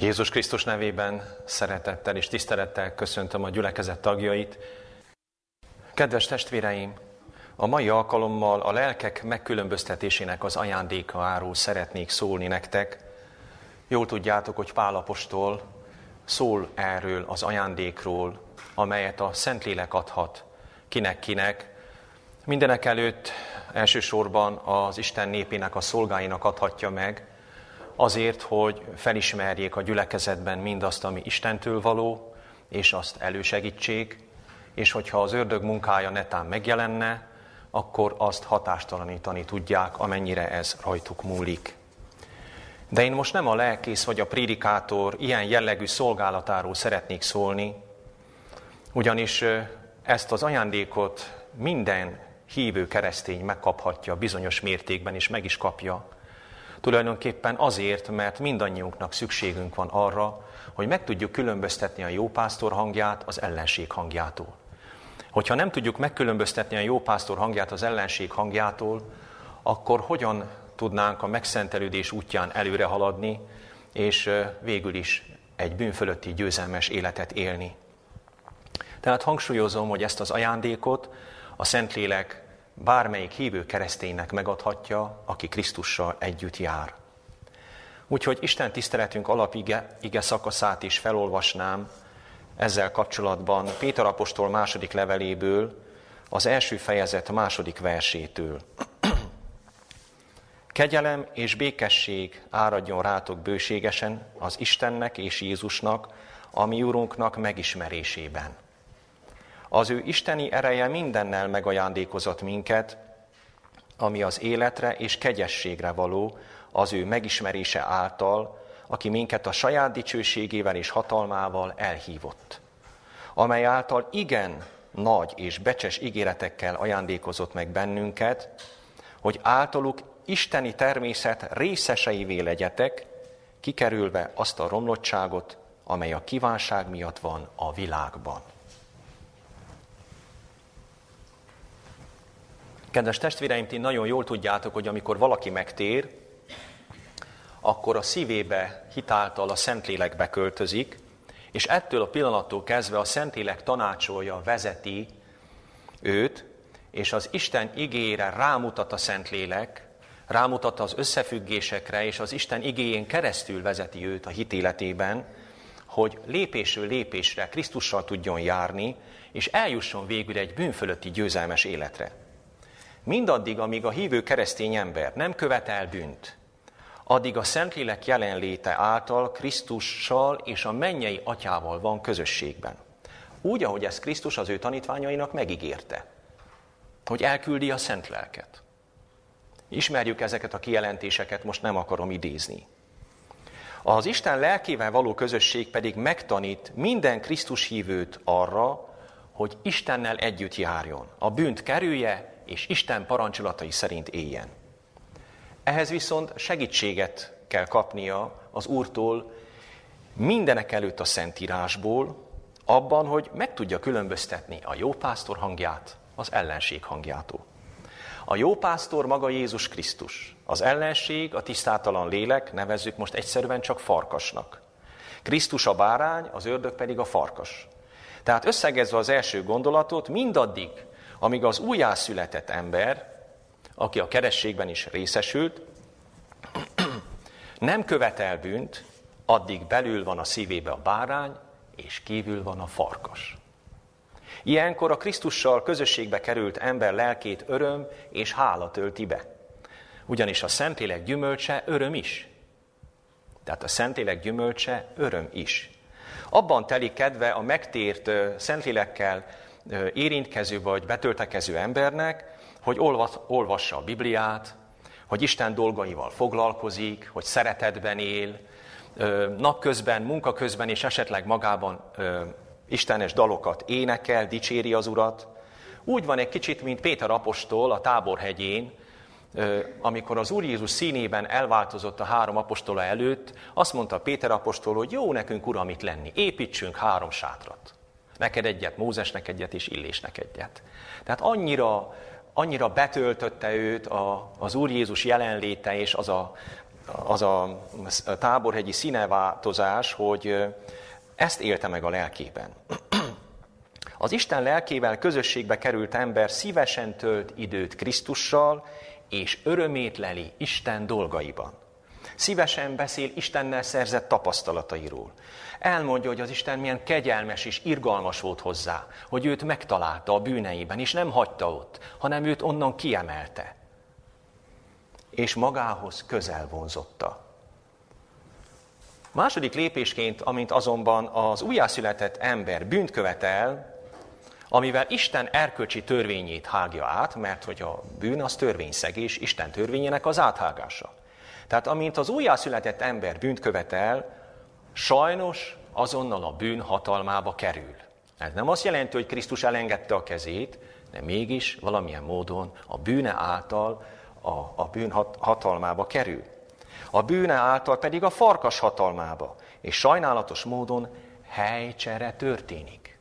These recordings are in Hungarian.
Jézus Krisztus nevében szeretettel és tisztelettel köszöntöm a gyülekezet tagjait. Kedves testvéreim, a mai alkalommal a lelkek megkülönböztetésének az ajándékáról szeretnék szólni nektek. Jól tudjátok, hogy Pálapostól szól erről az ajándékról, amelyet a Szentlélek adhat kinek-kinek. Mindenek előtt elsősorban az Isten népének, a szolgáinak adhatja meg, azért, hogy felismerjék a gyülekezetben mindazt, ami Istentől való, és azt elősegítsék, és hogyha az ördög munkája netán megjelenne, akkor azt hatástalanítani tudják, amennyire ez rajtuk múlik. De én most nem a lelkész vagy a prédikátor ilyen jellegű szolgálatáról szeretnék szólni, ugyanis ezt az ajándékot minden hívő keresztény megkaphatja bizonyos mértékben, és meg is kapja. Tulajdonképpen azért, mert mindannyiunknak szükségünk van arra, hogy meg tudjuk különböztetni a jópásztor hangját az ellenség hangjától. Hogyha nem tudjuk megkülönböztetni a jópásztor hangját az ellenség hangjától, akkor hogyan tudnánk a megszentelődés útján előre haladni, és végül is egy bűnfölötti győzelmes életet élni. Tehát hangsúlyozom, hogy ezt az ajándékot a Szentlélek bármelyik hívő kereszténynek megadhatja, aki Krisztussal együtt jár. Úgyhogy Isten tiszteletünk alapige ige szakaszát is felolvasnám ezzel kapcsolatban Péter apostol második leveléből, az első fejezet második versétől. Kegyelem és békesség áradjon rátok bőségesen az Istennek és Jézusnak, a mi Urunknak megismerésében. Az ő isteni ereje mindennel megajándékozott minket, ami az életre és kegyességre való, az ő megismerése által, aki minket a saját dicsőségével és hatalmával elhívott, amely által igen nagy és becses ígéretekkel ajándékozott meg bennünket, hogy általuk isteni természet részeseivé legyetek, kikerülve azt a romlottságot, amely a kívánság miatt van a világban. Kedves testvéreim, ti nagyon jól tudjátok, hogy amikor valaki megtér, akkor a szívébe hitáltal a Szentlélek beköltözik, és ettől a pillanattól kezdve a Szentlélek tanácsolja, vezeti őt, és az Isten igére rámutat a Szentlélek, rámutat az összefüggésekre, és az Isten igéjén keresztül vezeti őt a hitéletében, hogy lépésről lépésre Krisztussal tudjon járni, és eljusson végül egy bűnfölötti győzelmes életre. Mindaddig, amíg a hívő keresztény ember nem követel bűnt, addig a Szentlélek jelenléte által Krisztussal és a mennyei atyával van közösségben. Úgy, ahogy ezt Krisztus az ő tanítványainak megígérte, hogy elküldi a Szent Lelket. Ismerjük ezeket a kijelentéseket, most nem akarom idézni. Az Isten lelkével való közösség pedig megtanít minden Krisztus hívőt arra, hogy Istennel együtt járjon, a bűnt kerülje, és Isten parancsolatai szerint éljen. Ehhez viszont segítséget kell kapnia az Úrtól mindenek előtt a Szentírásból, abban, hogy meg tudja különböztetni a jó pásztor hangját az ellenség hangjától. A jó pásztor maga Jézus Krisztus. Az ellenség, a tisztátalan lélek, nevezzük most egyszerűen csak farkasnak. Krisztus a bárány, az ördög pedig a farkas. Tehát összegezve az első gondolatot, mindaddig, amíg az újjászületett ember, aki a kerességben is részesült, nem követel bűnt, addig belül van a szívébe a bárány, és kívül van a farkas. Ilyenkor a Krisztussal közösségbe került ember lelkét öröm és hála tölti be. Ugyanis a Szentlélek gyümölcse öröm is. Tehát a Szentlélek gyümölcse öröm is. Abban telik kedve a megtért Szentlélekkel érintkező vagy betöltekező embernek, hogy olvassa a Bibliát, hogy Isten dolgaival foglalkozik, hogy szeretetben él, napközben, munkaközben és esetleg magában istenes dalokat énekel, dicséri az Urat. Úgy van egy kicsit, mint Péter apostol a táborhegyén, amikor az Úr Jézus színében elváltozott a három apostola előtt, azt mondta Péter apostol, hogy jó nekünk, Uram, itt lenni, építsünk három sátrat. Neked egyet, Mózesnek egyet és Illésnek egyet. Tehát annyira, annyira betöltötte őt a, az Úr Jézus jelenléte és az a, az a táborhegyi színeváltozás, hogy ezt élte meg a lelkében. Az Isten lelkével közösségbe került ember szívesen tölt időt Krisztussal, és örömét leli Isten dolgaiban. Szívesen beszél Istennel szerzett tapasztalatairól. Elmondja, hogy az Isten milyen kegyelmes és irgalmas volt hozzá, hogy őt megtalálta a bűneiben, és nem hagyta ott, hanem őt onnan kiemelte. És magához közel vonzotta. Második lépésként, amint azonban az újjászületett ember bűnt követel, amivel Isten erkölcsi törvényét hágja át, mert hogy a bűn az törvényszegés, Isten törvényének az áthágása. Tehát amint az újjászületett ember bűnt követel, sajnos azonnal a bűn hatalmába kerül. Ez nem azt jelenti, hogy Krisztus elengedte a kezét, de mégis valamilyen módon a bűne által a, a bűn hat, hatalmába kerül. A bűne által pedig a farkas hatalmába, és sajnálatos módon helycsere történik.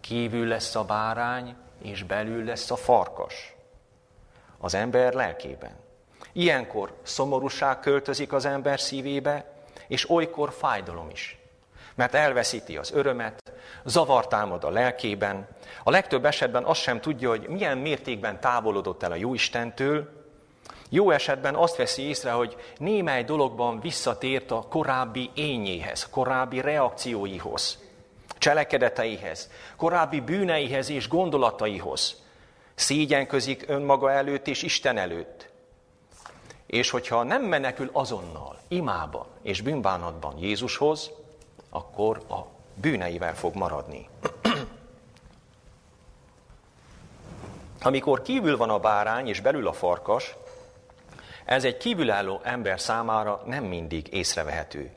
Kívül lesz a bárány, és belül lesz a farkas. Az ember lelkében. Ilyenkor szomorúság költözik az ember szívébe, és olykor fájdalom is. Mert elveszíti az örömet, zavar támad a lelkében, a legtöbb esetben azt sem tudja, hogy milyen mértékben távolodott el a Jóistentől, jó esetben azt veszi észre, hogy némely dologban visszatért a korábbi ényéhez, korábbi reakcióihoz, cselekedeteihez, korábbi bűneihez és gondolataihoz. Szégyenközik önmaga előtt és Isten előtt. És hogyha nem menekül azonnal, imában és bűnbánatban Jézushoz, akkor a bűneivel fog maradni. Amikor kívül van a bárány és belül a farkas, ez egy kívülálló ember számára nem mindig észrevehető.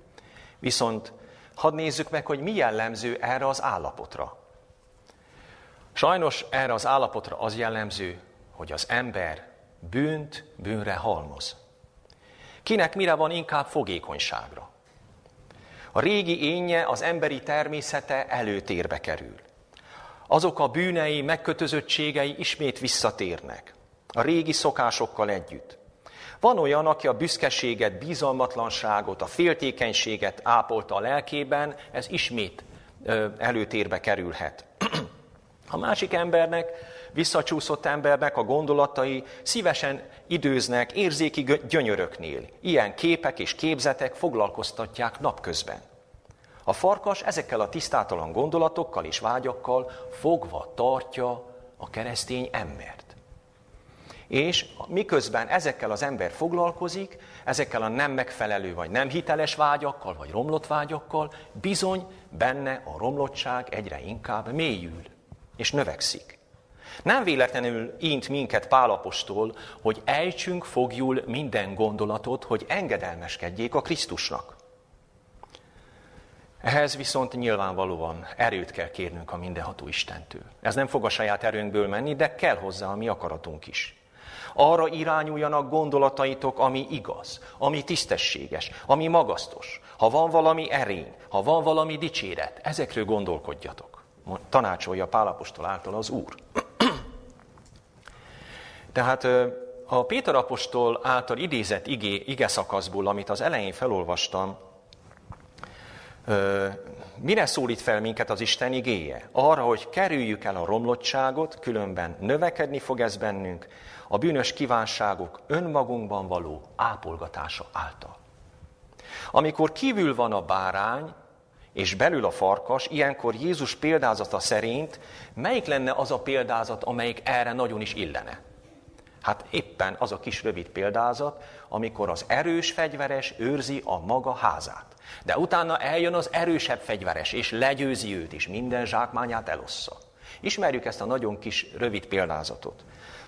Viszont hadd nézzük meg, hogy mi jellemző erre az állapotra. Sajnos erre az állapotra az jellemző, hogy az ember bűnt bűnre halmoz. Kinek mire van inkább fogékonyságra? A régi énje, az emberi természete előtérbe kerül. Azok a bűnei, megkötözöttségei ismét visszatérnek. A régi szokásokkal együtt. Van olyan, aki a büszkeséget, bizalmatlanságot, a féltékenységet ápolta a lelkében, ez ismét előtérbe kerülhet. A másik embernek, visszacsúszott embernek a gondolatai szívesen időznek érzéki gyönyöröknél. Ilyen képek és képzetek foglalkoztatják napközben. A farkas ezekkel a tisztátalan gondolatokkal és vágyakkal fogva tartja a keresztény embert. És miközben ezekkel az ember foglalkozik, ezekkel a nem megfelelő vagy nem hiteles vágyakkal, vagy romlott vágyakkal, bizony benne a romlottság egyre inkább mélyül és növekszik. Nem véletlenül int minket Pálapostól, hogy ejtsünk fogjul minden gondolatot, hogy engedelmeskedjék a Krisztusnak. Ehhez viszont nyilvánvalóan erőt kell kérnünk a mindenható Istentől. Ez nem fog a saját erőnkből menni, de kell hozzá a mi akaratunk is. Arra irányuljanak gondolataitok, ami igaz, ami tisztességes, ami magasztos. Ha van valami erény, ha van valami dicséret, ezekről gondolkodjatok. Tanácsolja Pálapostól által az Úr. Tehát a Péter apostol által idézett igé, ige szakaszból, amit az elején felolvastam, mire szólít fel minket az Isten igéje? Arra, hogy kerüljük el a romlottságot, különben növekedni fog ez bennünk, a bűnös kívánságok önmagunkban való ápolgatása által. Amikor kívül van a bárány, és belül a farkas, ilyenkor Jézus példázata szerint melyik lenne az a példázat, amelyik erre nagyon is illene? Hát éppen az a kis rövid példázat, amikor az erős fegyveres őrzi a maga házát. De utána eljön az erősebb fegyveres, és legyőzi őt, és minden zsákmányát elossza. Ismerjük ezt a nagyon kis rövid példázatot.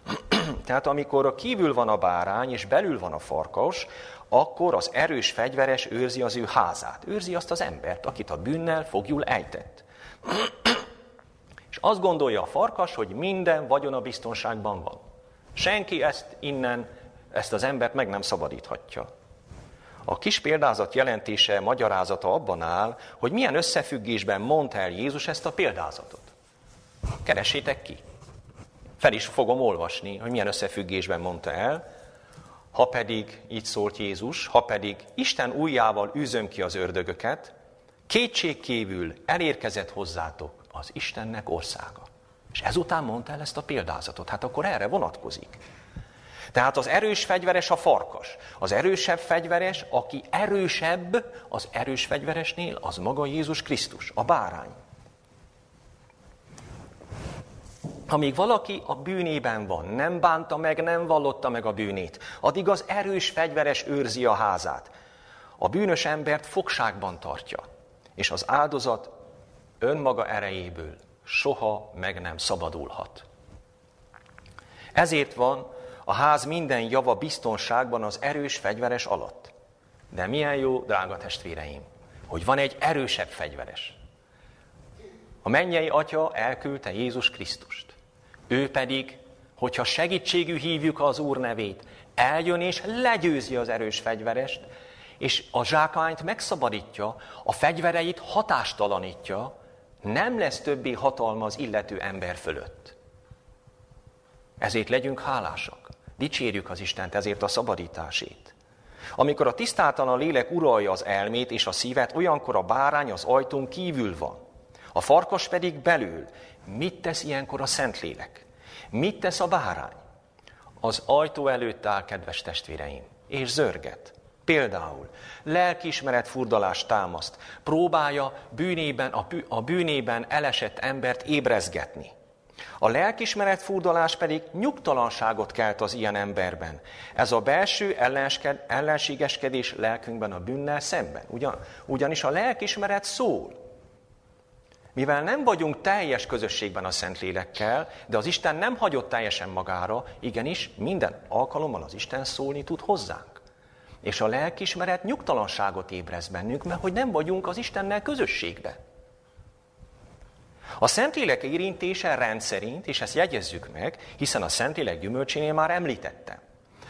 Tehát amikor a kívül van a bárány, és belül van a farkas, akkor az erős fegyveres őrzi az ő házát. Őrzi azt az embert, akit a bűnnel fogjul ejtett. és azt gondolja a farkas, hogy minden vagyon a biztonságban van. Senki ezt innen, ezt az embert meg nem szabadíthatja. A kis példázat jelentése, magyarázata abban áll, hogy milyen összefüggésben mondta el Jézus ezt a példázatot. Keresétek ki. Fel is fogom olvasni, hogy milyen összefüggésben mondta el. ha pedig, így szólt Jézus, ha pedig Isten újjával űzöm ki az ördögöket, kétségkívül elérkezett hozzátok az Istennek országa. És ezután mondta el ezt a példázatot. Hát akkor erre vonatkozik. Tehát az erős fegyveres a farkas. Az erősebb fegyveres, aki erősebb az erős fegyveresnél, az maga Jézus Krisztus, a bárány. Amíg valaki a bűnében van, nem bánta meg, nem vallotta meg a bűnét, addig az erős fegyveres őrzi a házát. A bűnös embert fogságban tartja, és az áldozat önmaga erejéből soha meg nem szabadulhat. Ezért van a ház minden java biztonságban az erős fegyveres alatt. De milyen jó, drága testvéreim, hogy van egy erősebb fegyveres. A mennyei atya elküldte Jézus Krisztust. Ő pedig, hogyha segítségű hívjuk az Úr nevét, eljön és legyőzi az erős fegyverest, és a zsákányt megszabadítja, a fegyvereit hatástalanítja, nem lesz többé hatalma az illető ember fölött. Ezért legyünk hálásak. Dicsérjük az Istent ezért a szabadításét. Amikor a tisztátalan lélek uralja az elmét és a szívet, olyankor a bárány az ajtón kívül van. A farkas pedig belül. Mit tesz ilyenkor a Szentlélek? Mit tesz a bárány? Az ajtó előtt áll, kedves testvéreim, és zörget. Például lelkiismeret furdalást támaszt, próbálja bűnében, a bűnében elesett embert ébrezgetni. A lelkismeret furdalás pedig nyugtalanságot kelt az ilyen emberben. Ez a belső ellenségeskedés lelkünkben a bűnnel szemben. Ugyan, ugyanis a lelkismeret szól. Mivel nem vagyunk teljes közösségben a Szentlélekkel, de az Isten nem hagyott teljesen magára, igenis minden alkalommal az Isten szólni tud hozzánk. És a lelkismeret nyugtalanságot ébrez bennünk, mert hogy nem vagyunk az Istennel közösségben. A Szentlélek érintése rendszerint, és ezt jegyezzük meg, hiszen a Szentlélek gyümölcsénél már említettem,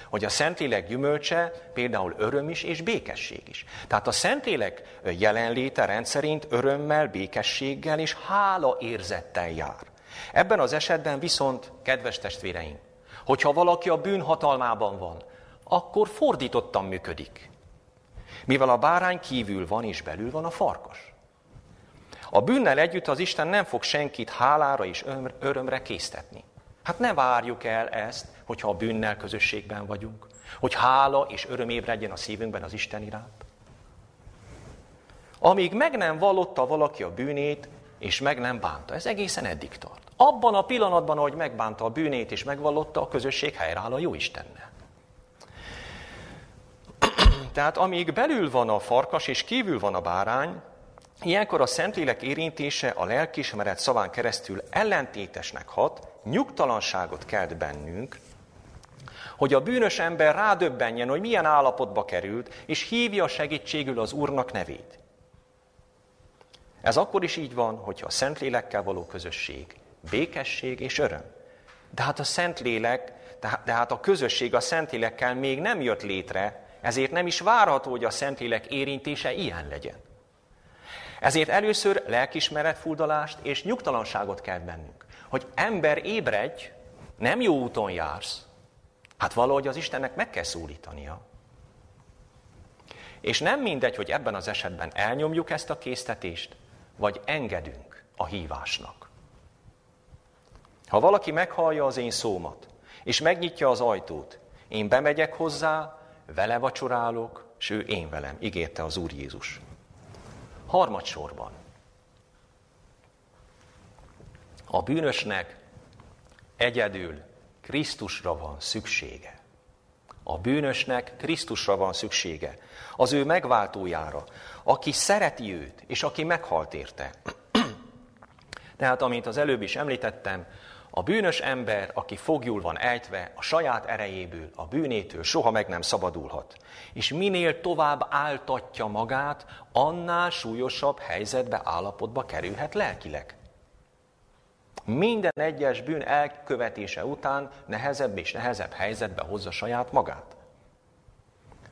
hogy a Szentlélek gyümölcse például öröm is és békesség is. Tehát a Szentlélek jelenléte rendszerint örömmel, békességgel és hála érzettel jár. Ebben az esetben viszont, kedves testvéreim, hogyha valaki a bűn hatalmában van, akkor fordítottan működik. Mivel a bárány kívül van és belül van a farkas. A bűnnel együtt az Isten nem fog senkit hálára és örömre késztetni. Hát ne várjuk el ezt, hogyha a bűnnel közösségben vagyunk, hogy hála és öröm ébredjen a szívünkben az Isten iránt. Amíg meg nem vallotta valaki a bűnét, és meg nem bánta. Ez egészen eddig tart. Abban a pillanatban, ahogy megbánta a bűnét és megvallotta, a közösség helyreáll a jó Istennel. Tehát amíg belül van a farkas és kívül van a bárány, Ilyenkor a Szentlélek érintése a lelkismeret szaván keresztül ellentétesnek hat, nyugtalanságot kelt bennünk, hogy a bűnös ember rádöbbenjen, hogy milyen állapotba került, és hívja segítségül az Úrnak nevét. Ez akkor is így van, hogyha a Szentlélekkel való közösség, békesség és öröm. De hát a Szentlélek, de hát a közösség a Szentlélekkel még nem jött létre, ezért nem is várható, hogy a Szentlélek érintése ilyen legyen. Ezért először lelkismeretfurdalást és nyugtalanságot kell bennünk. Hogy ember ébredj, nem jó úton jársz, hát valahogy az Istennek meg kell szólítania. És nem mindegy, hogy ebben az esetben elnyomjuk ezt a késztetést, vagy engedünk a hívásnak. Ha valaki meghallja az én szómat, és megnyitja az ajtót, én bemegyek hozzá, vele vacsorálok, s ő én velem, ígérte az Úr Jézus. Harmadsorban. A bűnösnek egyedül Krisztusra van szüksége. A bűnösnek Krisztusra van szüksége. Az ő megváltójára, aki szereti őt, és aki meghalt érte. Tehát, amint az előbb is említettem, a bűnös ember, aki fogjul van ejtve, a saját erejéből, a bűnétől soha meg nem szabadulhat. És minél tovább áltatja magát, annál súlyosabb helyzetbe, állapotba kerülhet lelkileg. Minden egyes bűn elkövetése után nehezebb és nehezebb helyzetbe hozza saját magát.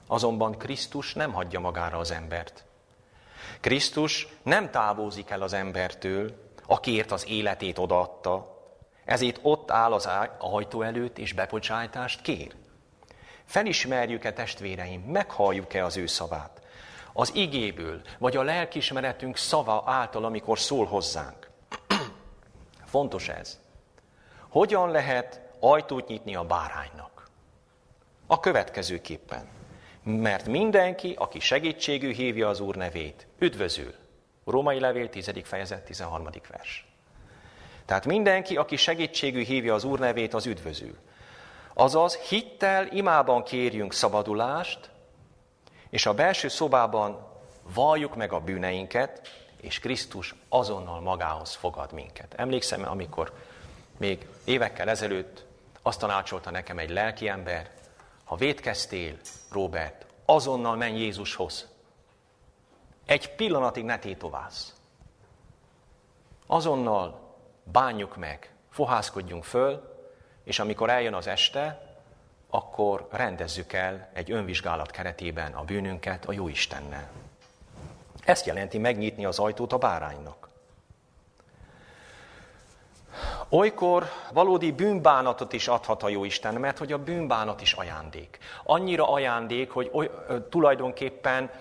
Azonban Krisztus nem hagyja magára az embert. Krisztus nem távozik el az embertől, akiért az életét odaadta, ezért ott áll az ajtó előtt, és bepocsájtást kér. Felismerjük-e testvéreim, meghalljuk-e az ő szavát? Az igéből, vagy a lelkismeretünk szava által, amikor szól hozzánk. Fontos ez. Hogyan lehet ajtót nyitni a báránynak? A következőképpen. Mert mindenki, aki segítségű hívja az Úr nevét, üdvözül. Római levél 10. fejezet 13. vers. Tehát mindenki, aki segítségű hívja az Úr nevét, az üdvözül. Azaz hittel, imában kérjünk szabadulást, és a belső szobában valljuk meg a bűneinket, és Krisztus azonnal magához fogad minket. Emlékszem, amikor még évekkel ezelőtt azt tanácsolta nekem egy lelki ember, ha védkeztél, Robert, azonnal menj Jézushoz. Egy pillanatig ne tétoválsz. Azonnal bánjuk meg, fohászkodjunk föl, és amikor eljön az este, akkor rendezzük el egy önvizsgálat keretében a bűnünket a Jó Istennel. Ezt jelenti megnyitni az ajtót a báránynak. Olykor valódi bűnbánatot is adhat a Jóisten, mert hogy a bűnbánat is ajándék. Annyira ajándék, hogy oly, tulajdonképpen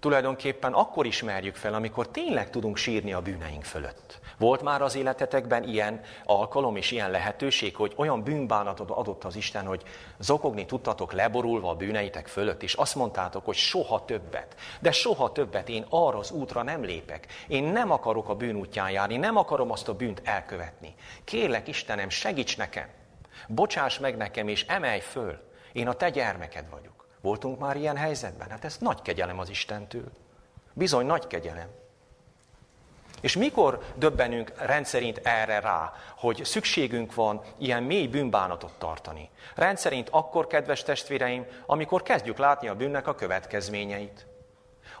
tulajdonképpen akkor ismerjük fel, amikor tényleg tudunk sírni a bűneink fölött. Volt már az életetekben ilyen alkalom és ilyen lehetőség, hogy olyan bűnbánatot adott az Isten, hogy zokogni tudtatok leborulva a bűneitek fölött, és azt mondtátok, hogy soha többet, de soha többet én arra az útra nem lépek. Én nem akarok a bűn útján járni, nem akarom azt a bűnt elkövetni. Kérlek Istenem, segíts nekem, bocsáss meg nekem, és emelj föl. Én a te gyermeked vagyok. Voltunk már ilyen helyzetben? Hát ez nagy kegyelem az Istentől. Bizony nagy kegyelem. És mikor döbbenünk rendszerint erre rá, hogy szükségünk van ilyen mély bűnbánatot tartani? Rendszerint akkor, kedves testvéreim, amikor kezdjük látni a bűnnek a következményeit.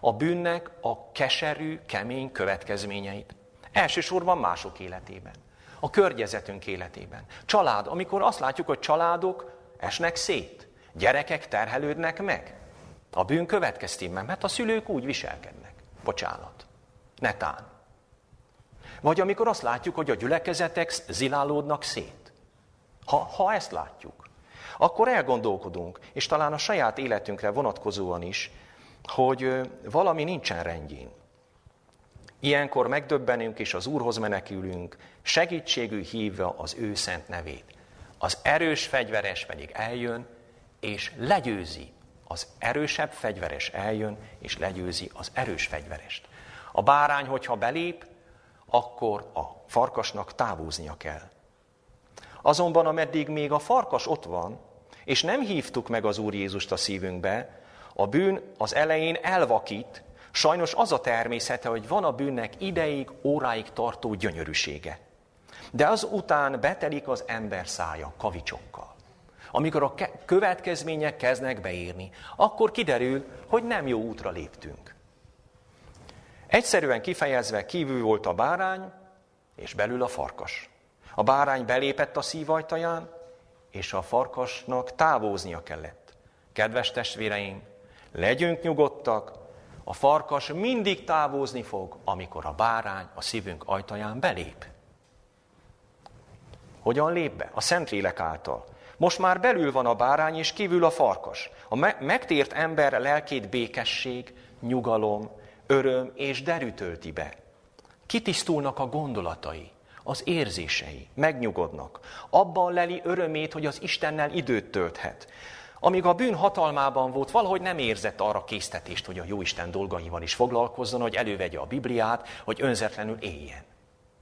A bűnnek a keserű, kemény következményeit. Elsősorban mások életében. A környezetünk életében. Család, amikor azt látjuk, hogy családok esnek szét. Gyerekek terhelődnek meg. A bűn következtében, mert a szülők úgy viselkednek. Bocsánat. Netán. Vagy amikor azt látjuk, hogy a gyülekezetek zilálódnak szét. Ha, ha ezt látjuk, akkor elgondolkodunk, és talán a saját életünkre vonatkozóan is, hogy valami nincsen rendjén. Ilyenkor megdöbbenünk, és az Úrhoz menekülünk, segítségű hívva az ő szent nevét. Az erős fegyveres pedig eljön, és legyőzi. Az erősebb fegyveres eljön, és legyőzi az erős fegyverest. A bárány, hogyha belép, akkor a farkasnak távoznia kell. Azonban ameddig még a farkas ott van, és nem hívtuk meg az Úr Jézust a szívünkbe, a bűn az elején elvakít, sajnos az a természete, hogy van a bűnnek ideig, óráig tartó gyönyörűsége. De az után betelik az ember szája kavicsokkal. Amikor a következmények kezdnek beírni, akkor kiderül, hogy nem jó útra léptünk. Egyszerűen kifejezve kívül volt a bárány, és belül a farkas. A bárány belépett a szívajtaján, és a farkasnak távoznia kellett. Kedves testvéreim, legyünk nyugodtak, a farkas mindig távozni fog, amikor a bárány a szívünk ajtaján belép. Hogyan lép be? A Szentlélek által. Most már belül van a bárány, és kívül a farkas. A megtért ember lelkét békesség, nyugalom, öröm és derű tölti be. Kitisztulnak a gondolatai, az érzései, megnyugodnak. Abban leli örömét, hogy az Istennel időt tölthet. Amíg a bűn hatalmában volt, valahogy nem érzett arra késztetést, hogy a Jóisten dolgaival is foglalkozzon, hogy elővegye a Bibliát, hogy önzetlenül éljen.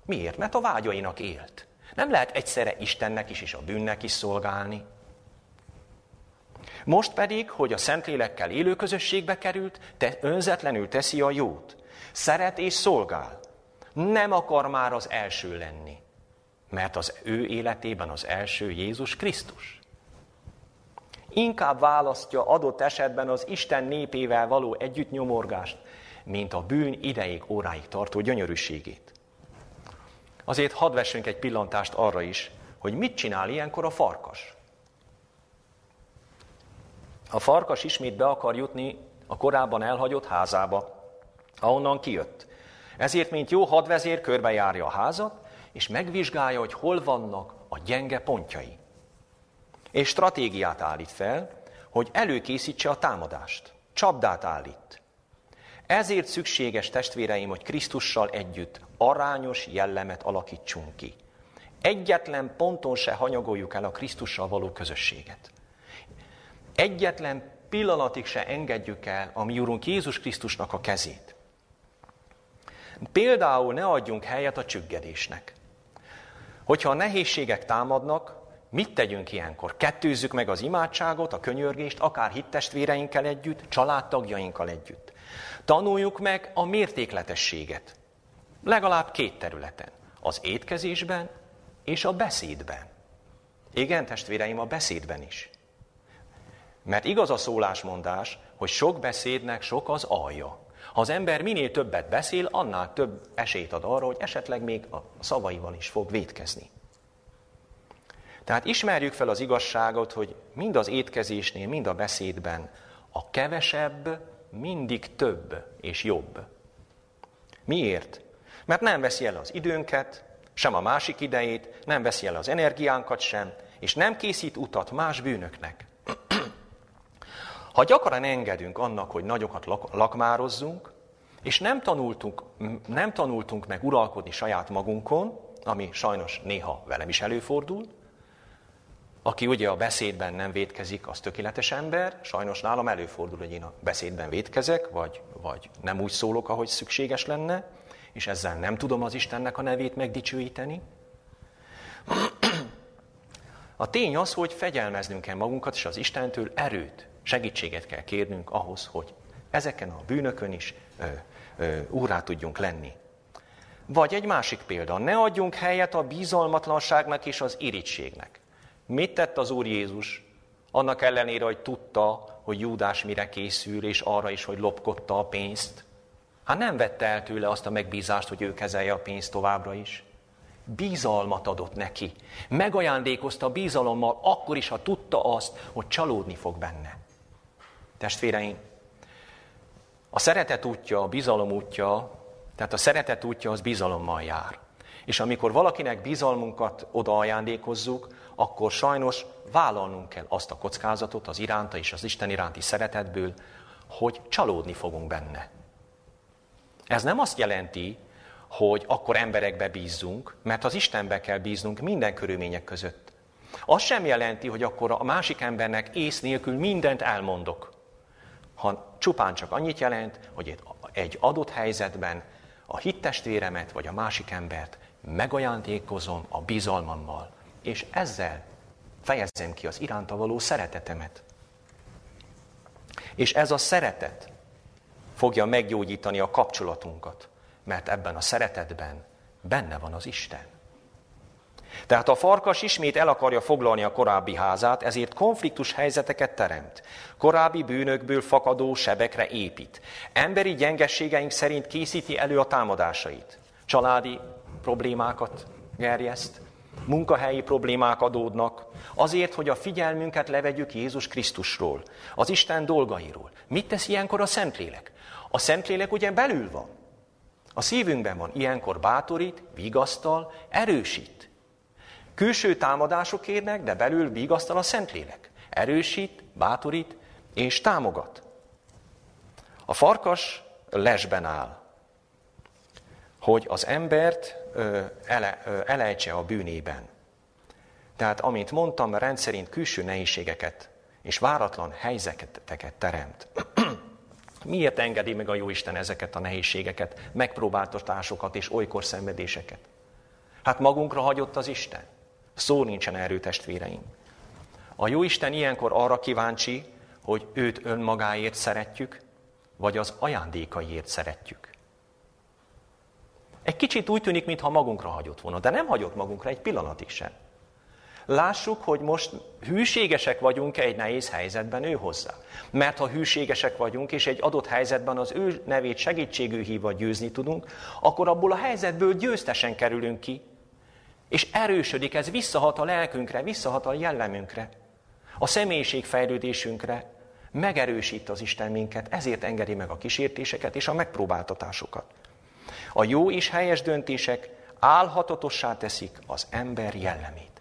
Miért? Mert a vágyainak élt. Nem lehet egyszerre Istennek is és a bűnnek is szolgálni. Most pedig, hogy a Szentlélekkel élő közösségbe került, te önzetlenül teszi a jót. Szeret és szolgál. Nem akar már az első lenni, mert az ő életében az első Jézus Krisztus. Inkább választja adott esetben az Isten népével való együttnyomorgást, mint a bűn ideig, óráig tartó gyönyörűségét. Azért hadd vessünk egy pillantást arra is, hogy mit csinál ilyenkor a farkas. A farkas ismét be akar jutni a korábban elhagyott házába, ahonnan kijött. Ezért, mint jó hadvezér, körbejárja a házat, és megvizsgálja, hogy hol vannak a gyenge pontjai. És stratégiát állít fel, hogy előkészítse a támadást. Csapdát állít. Ezért szükséges, testvéreim, hogy Krisztussal együtt arányos jellemet alakítsunk ki. Egyetlen ponton se hanyagoljuk el a Krisztussal való közösséget. Egyetlen pillanatig se engedjük el a mi Úrunk Jézus Krisztusnak a kezét. Például ne adjunk helyet a csüggedésnek. Hogyha a nehézségek támadnak, mit tegyünk ilyenkor? Kettőzzük meg az imádságot, a könyörgést, akár hittestvéreinkkel együtt, családtagjainkkal együtt. Tanuljuk meg a mértékletességet. Legalább két területen. Az étkezésben és a beszédben. Igen, testvéreim, a beszédben is. Mert igaz a szólásmondás, hogy sok beszédnek sok az alja. Ha az ember minél többet beszél, annál több esélyt ad arra, hogy esetleg még a szavaival is fog védkezni. Tehát ismerjük fel az igazságot, hogy mind az étkezésnél, mind a beszédben a kevesebb mindig több és jobb. Miért? Mert nem veszi el az időnket, sem a másik idejét, nem veszi el az energiánkat sem, és nem készít utat más bűnöknek. Ha gyakran engedünk annak, hogy nagyokat lak- lakmározzunk, és nem tanultunk, nem tanultunk meg uralkodni saját magunkon, ami sajnos néha velem is előfordul, aki ugye a beszédben nem védkezik, az tökéletes ember. Sajnos nálam előfordul, hogy én a beszédben védkezek, vagy, vagy nem úgy szólok, ahogy szükséges lenne, és ezzel nem tudom az Istennek a nevét megdicsőíteni. A tény az, hogy fegyelmeznünk kell magunkat, és az Istentől erőt, segítséget kell kérnünk ahhoz, hogy ezeken a bűnökön is ö, ö, úrá tudjunk lenni. Vagy egy másik példa, ne adjunk helyet a bizalmatlanságnak és az irítségnek. Mit tett az Úr Jézus? Annak ellenére, hogy tudta, hogy Júdás mire készül, és arra is, hogy lopkodta a pénzt. Hát nem vette el tőle azt a megbízást, hogy ő kezelje a pénzt továbbra is. Bízalmat adott neki. Megajándékozta bízalommal, akkor is, ha tudta azt, hogy csalódni fog benne. Testvéreim, a szeretet útja, a bizalom útja, tehát a szeretet útja az bizalommal jár. És amikor valakinek bizalmunkat oda ajándékozzuk, akkor sajnos vállalnunk kell azt a kockázatot az iránta és az Isten iránti szeretetből, hogy csalódni fogunk benne. Ez nem azt jelenti, hogy akkor emberekbe bízzunk, mert az Istenbe kell bíznunk minden körülmények között. Az sem jelenti, hogy akkor a másik embernek ész nélkül mindent elmondok. Ha csupán csak annyit jelent, hogy egy adott helyzetben a hittestvéremet vagy a másik embert megajándékozom a bizalmammal, és ezzel fejezem ki az iránta való szeretetemet. És ez a szeretet fogja meggyógyítani a kapcsolatunkat, mert ebben a szeretetben benne van az Isten. Tehát a farkas ismét el akarja foglalni a korábbi házát, ezért konfliktus helyzeteket teremt. Korábbi bűnökből fakadó sebekre épít. Emberi gyengességeink szerint készíti elő a támadásait. Családi problémákat gerjeszt, munkahelyi problémák adódnak, azért, hogy a figyelmünket levegyük Jézus Krisztusról, az Isten dolgairól. Mit tesz ilyenkor a Szentlélek? A Szentlélek ugye belül van. A szívünkben van. Ilyenkor bátorít, vigasztal, erősít. Külső támadások érnek, de belül vigasztal a Szentlélek. Erősít, bátorít és támogat. A farkas lesben áll, hogy az embert ele, elejtse a bűnében. Tehát, amint mondtam, rendszerint külső nehézségeket és váratlan helyzeteket teremt. Miért engedi meg a Jóisten ezeket a nehézségeket, megpróbáltatásokat és olykor szenvedéseket? Hát magunkra hagyott az Isten. Szó nincsen erről, testvéreim. A Jóisten ilyenkor arra kíváncsi, hogy őt önmagáért szeretjük, vagy az ajándékaiért szeretjük. Egy kicsit úgy tűnik, mintha magunkra hagyott volna, de nem hagyott magunkra egy pillanatig sem. Lássuk, hogy most hűségesek vagyunk egy nehéz helyzetben ő hozzá. Mert ha hűségesek vagyunk, és egy adott helyzetben az ő nevét segítségű hívva győzni tudunk, akkor abból a helyzetből győztesen kerülünk ki, és erősödik, ez visszahat a lelkünkre, visszahat a jellemünkre, a személyiségfejlődésünkre, megerősít az Isten minket, ezért engedi meg a kísértéseket és a megpróbáltatásokat. A jó és helyes döntések álhatatossá teszik az ember jellemét.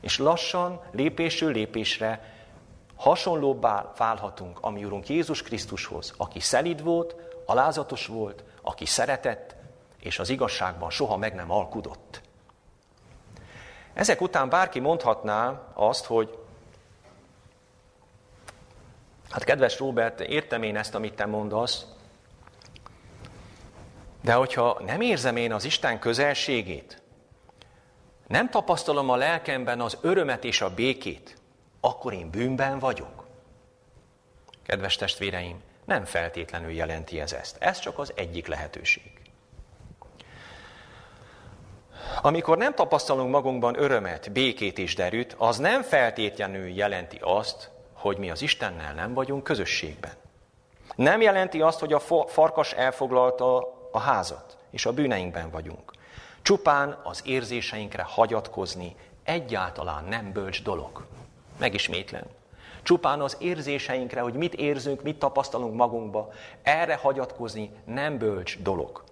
És lassan, lépésről lépésre hasonlóbbá válhatunk a mi Urunk Jézus Krisztushoz, aki szelid volt, alázatos volt, aki szeretett, és az igazságban soha meg nem alkudott. Ezek után bárki mondhatná azt, hogy hát kedves Róbert, értem én ezt, amit te mondasz, de hogyha nem érzem én az Isten közelségét, nem tapasztalom a lelkemben az örömet és a békét, akkor én bűnben vagyok. Kedves testvéreim, nem feltétlenül jelenti ez ezt. Ez csak az egyik lehetőség. Amikor nem tapasztalunk magunkban örömet, békét és derűt, az nem feltétlenül jelenti azt, hogy mi az Istennel nem vagyunk közösségben. Nem jelenti azt, hogy a farkas elfoglalta a házat, és a bűneinkben vagyunk. Csupán az érzéseinkre hagyatkozni egyáltalán nem bölcs dolog. Megismétlem. Csupán az érzéseinkre, hogy mit érzünk, mit tapasztalunk magunkba, erre hagyatkozni nem bölcs dolog.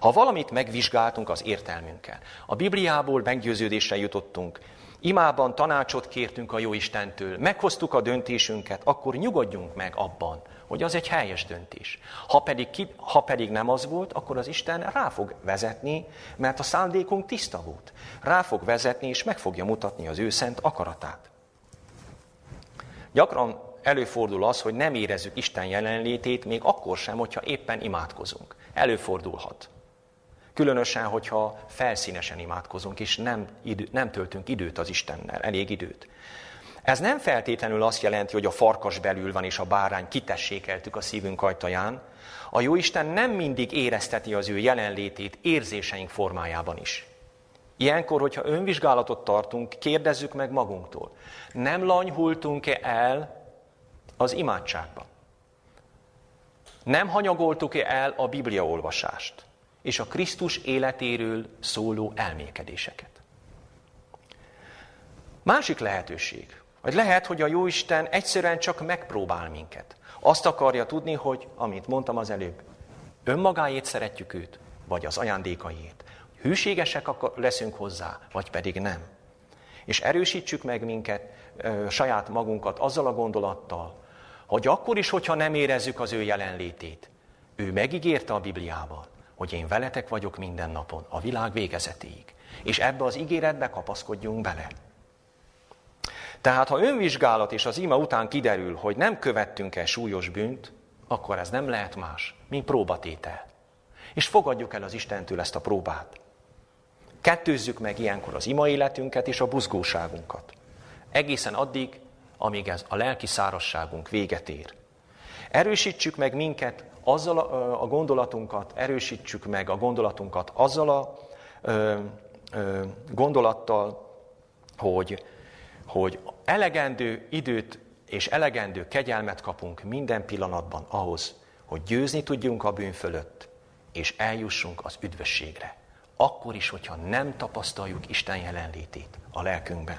Ha valamit megvizsgáltunk az értelmünkkel, a Bibliából meggyőződésre jutottunk, imában tanácsot kértünk a Jóistentől, meghoztuk a döntésünket, akkor nyugodjunk meg abban, hogy az egy helyes döntés. Ha pedig, ki, ha pedig nem az volt, akkor az Isten rá fog vezetni, mert a szándékunk tiszta volt. Rá fog vezetni, és meg fogja mutatni az ő szent akaratát. Gyakran előfordul az, hogy nem érezzük Isten jelenlétét, még akkor sem, hogyha éppen imádkozunk. Előfordulhat. Különösen, hogyha felszínesen imádkozunk, és nem, idő, nem töltünk időt az Istennel, elég időt. Ez nem feltétlenül azt jelenti, hogy a farkas belül van, és a bárány kitessékeltük a szívünk ajtaján. A Jóisten nem mindig érezteti az ő jelenlétét érzéseink formájában is. Ilyenkor, hogyha önvizsgálatot tartunk, kérdezzük meg magunktól. Nem lanyhultunk-e el az imádságban? Nem hanyagoltuk-e el a bibliaolvasást? És a Krisztus életéről szóló elmékedéseket. Másik lehetőség, hogy lehet, hogy a Jóisten egyszerűen csak megpróbál minket. Azt akarja tudni, hogy, amit mondtam az előbb, önmagáét szeretjük őt, vagy az ajándékaiét. Hűségesek leszünk hozzá, vagy pedig nem. És erősítsük meg minket, saját magunkat azzal a gondolattal, hogy akkor is, hogyha nem érezzük az ő jelenlétét, ő megígérte a Bibliával, hogy én veletek vagyok minden napon, a világ végezetéig. És ebbe az ígéretbe kapaszkodjunk bele. Tehát, ha önvizsgálat és az ima után kiderül, hogy nem követtünk el súlyos bűnt, akkor ez nem lehet más, mint próbatétel. És fogadjuk el az Istentől ezt a próbát. Kettőzzük meg ilyenkor az ima életünket és a buzgóságunkat. Egészen addig, amíg ez a lelki szárasságunk véget ér. Erősítsük meg minket azzal a, a gondolatunkat, erősítsük meg a gondolatunkat azzal a ö, ö, gondolattal, hogy, hogy elegendő időt és elegendő kegyelmet kapunk minden pillanatban ahhoz, hogy győzni tudjunk a bűn fölött, és eljussunk az üdvösségre. Akkor is, hogyha nem tapasztaljuk Isten jelenlétét a lelkünkben.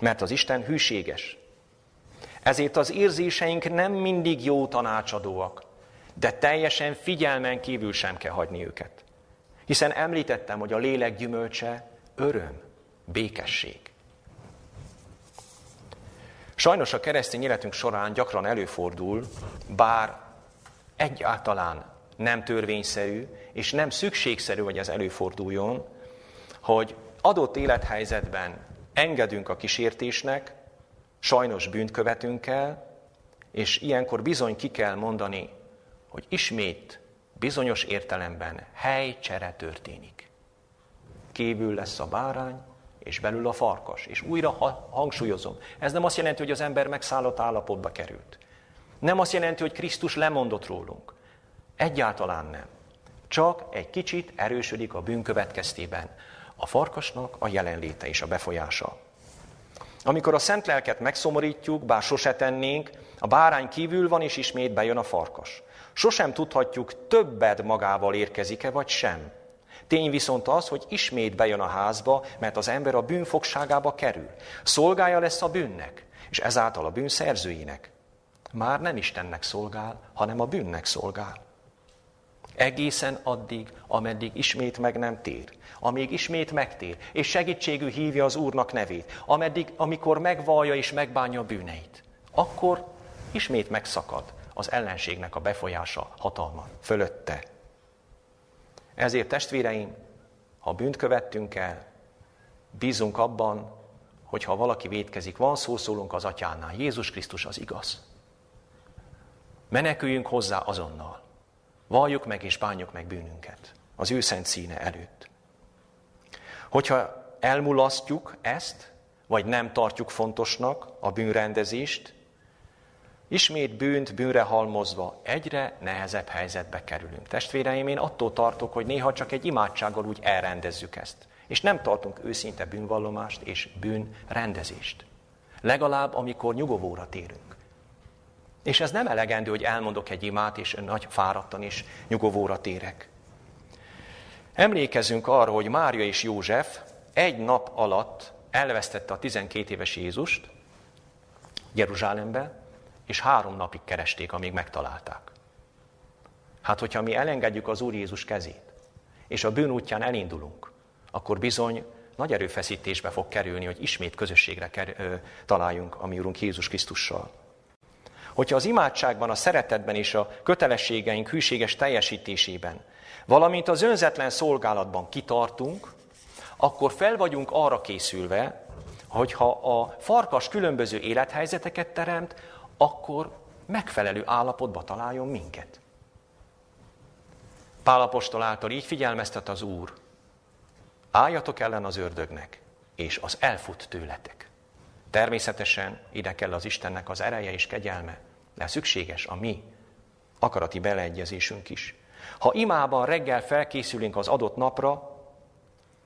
Mert az Isten hűséges. Ezért az érzéseink nem mindig jó tanácsadóak, de teljesen figyelmen kívül sem kell hagyni őket. Hiszen említettem, hogy a lélek gyümölcse öröm, békesség. Sajnos a keresztény életünk során gyakran előfordul, bár egyáltalán nem törvényszerű, és nem szükségszerű, hogy ez előforduljon, hogy adott élethelyzetben engedünk a kísértésnek, sajnos bűnt követünk el, és ilyenkor bizony ki kell mondani hogy ismét bizonyos értelemben helycsere történik. Kívül lesz a bárány, és belül a farkas. És újra hangsúlyozom, ez nem azt jelenti, hogy az ember megszállott állapotba került. Nem azt jelenti, hogy Krisztus lemondott rólunk. Egyáltalán nem. Csak egy kicsit erősödik a bűn következtében a farkasnak a jelenléte és a befolyása. Amikor a szent lelket megszomorítjuk, bár sose tennénk, a bárány kívül van, és ismét bejön a farkas. Sosem tudhatjuk, többed magával érkezik-e, vagy sem. Tény viszont az, hogy ismét bejön a házba, mert az ember a bűn fogságába kerül. Szolgája lesz a bűnnek, és ezáltal a bűn szerzőinek. Már nem Istennek szolgál, hanem a bűnnek szolgál. Egészen addig, ameddig ismét meg nem tér. Amíg ismét megtér, és segítségű hívja az Úrnak nevét. Ameddig, amikor megvallja és megbánja a bűneit. akkor ismét megszakad az ellenségnek a befolyása, hatalma fölötte. Ezért testvéreim, ha bűnt követtünk el, bízunk abban, hogy ha valaki védkezik, van szó szólunk az atyánál, Jézus Krisztus az igaz. Meneküljünk hozzá azonnal. Valljuk meg és bánjuk meg bűnünket az ő szent színe előtt. Hogyha elmulasztjuk ezt, vagy nem tartjuk fontosnak a bűnrendezést, ismét bűnt bűnre halmozva egyre nehezebb helyzetbe kerülünk. Testvéreim, én attól tartok, hogy néha csak egy imádsággal úgy elrendezzük ezt. És nem tartunk őszinte bűnvallomást és bűnrendezést. Legalább, amikor nyugovóra térünk. És ez nem elegendő, hogy elmondok egy imát, és nagy fáradtan is nyugovóra térek. Emlékezzünk arra, hogy Mária és József egy nap alatt elvesztette a 12 éves Jézust Jeruzsálembe, és három napig keresték, amíg megtalálták. Hát, hogyha mi elengedjük az Úr Jézus kezét, és a bűn útján elindulunk, akkor bizony nagy erőfeszítésbe fog kerülni, hogy ismét közösségre ker- ö, találjunk a mi Úrunk Jézus Krisztussal. Hogyha az imádságban, a szeretetben és a kötelességeink hűséges teljesítésében, valamint az önzetlen szolgálatban kitartunk, akkor fel vagyunk arra készülve, hogy ha a farkas különböző élethelyzeteket teremt, akkor megfelelő állapotba találjon minket. Pálapostól által így figyelmeztet az Úr, álljatok ellen az ördögnek, és az elfut tőletek. Természetesen ide kell az Istennek az ereje és kegyelme, de szükséges a mi akarati beleegyezésünk is. Ha imában reggel felkészülünk az adott napra,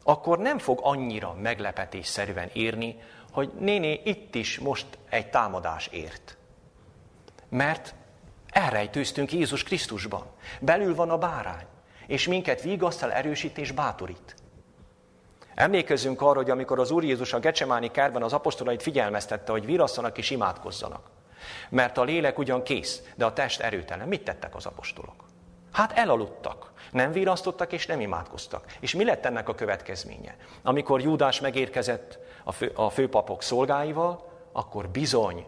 akkor nem fog annyira meglepetésszerűen írni, hogy néni, itt is most egy támadás ért. Mert elrejtőztünk Jézus Krisztusban. Belül van a bárány, és minket vigasztal, erősít és bátorít. Emlékezzünk arra, hogy amikor az Úr Jézus a Gecsemáni kertben az apostolait figyelmeztette, hogy virasszanak és imádkozzanak. Mert a lélek ugyan kész, de a test erőtelen. Mit tettek az apostolok? Hát elaludtak. Nem virasztottak és nem imádkoztak. És mi lett ennek a következménye? Amikor Júdás megérkezett a, fő, a főpapok szolgáival, akkor bizony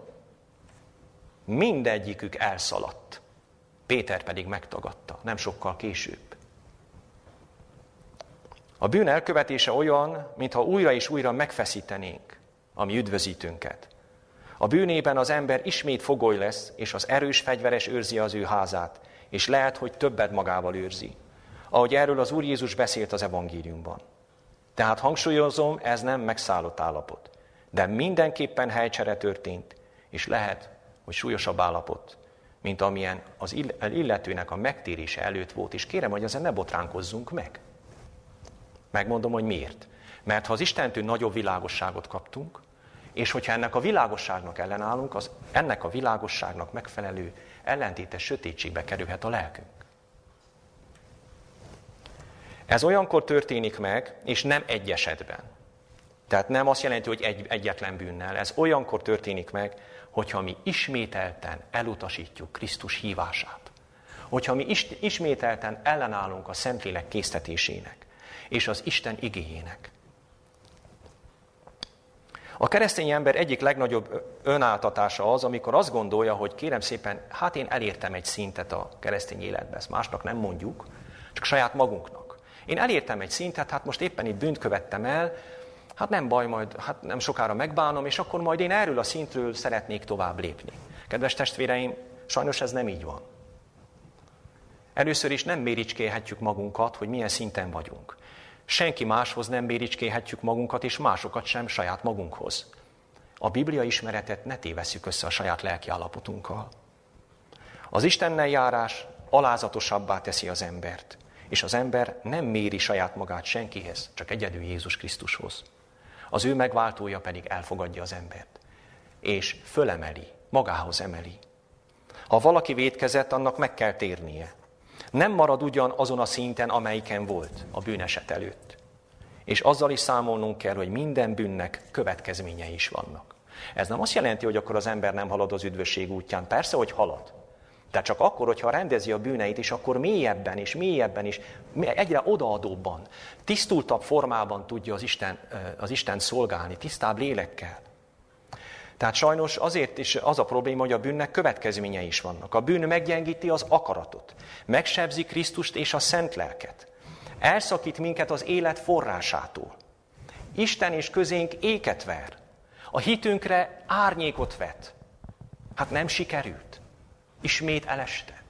mindegyikük elszaladt. Péter pedig megtagadta, nem sokkal később. A bűn elkövetése olyan, mintha újra és újra megfeszítenénk a mi üdvözítőnket. A bűnében az ember ismét fogoly lesz, és az erős fegyveres őrzi az ő házát, és lehet, hogy többet magával őrzi. Ahogy erről az Úr Jézus beszélt az evangéliumban. Tehát hangsúlyozom, ez nem megszállott állapot. De mindenképpen helycsere történt, és lehet, hogy súlyosabb állapot, mint amilyen az illetőnek a megtérése előtt volt. És kérem, hogy ezen ne botránkozzunk meg. Megmondom, hogy miért. Mert ha az Istentől nagyobb világosságot kaptunk, és hogyha ennek a világosságnak ellenállunk, az ennek a világosságnak megfelelő ellentétes sötétségbe kerülhet a lelkünk. Ez olyankor történik meg, és nem egy esetben. Tehát nem azt jelenti, hogy egy, egyetlen bűnnel. Ez olyankor történik meg, hogyha mi ismételten elutasítjuk Krisztus hívását. Hogyha mi ismételten ellenállunk a Szentlélek késztetésének és az Isten igényének. A keresztény ember egyik legnagyobb önáltatása az, amikor azt gondolja, hogy kérem szépen, hát én elértem egy szintet a keresztény életbe, ezt másnak nem mondjuk, csak saját magunknak. Én elértem egy szintet, hát most éppen itt bűnt követtem el, hát nem baj, majd hát nem sokára megbánom, és akkor majd én erről a szintről szeretnék tovább lépni. Kedves testvéreim, sajnos ez nem így van. Először is nem méricskélhetjük magunkat, hogy milyen szinten vagyunk. Senki máshoz nem méricskélhetjük magunkat, és másokat sem saját magunkhoz. A Biblia ismeretet ne tévesszük össze a saját lelki állapotunkkal. Az Istennel járás alázatosabbá teszi az embert, és az ember nem méri saját magát senkihez, csak egyedül Jézus Krisztushoz. Az ő megváltója pedig elfogadja az embert, és fölemeli, magához emeli. Ha valaki védkezett, annak meg kell térnie. Nem marad ugyan azon a szinten, amelyiken volt a bűneset előtt. És azzal is számolnunk kell, hogy minden bűnnek következményei is vannak. Ez nem azt jelenti, hogy akkor az ember nem halad az üdvösség útján. Persze, hogy halad. De csak akkor, hogyha rendezi a bűneit, és akkor mélyebben és mélyebben is, egyre odaadóbban, tisztultabb formában tudja az Isten, az Isten szolgálni, tisztább lélekkel. Tehát sajnos azért is az a probléma, hogy a bűnnek következményei is vannak. A bűn meggyengíti az akaratot, megsebzi Krisztust és a szent lelket, elszakít minket az élet forrásától. Isten és közénk éket ver, a hitünkre árnyékot vet. Hát nem sikerült. Ismét eleste.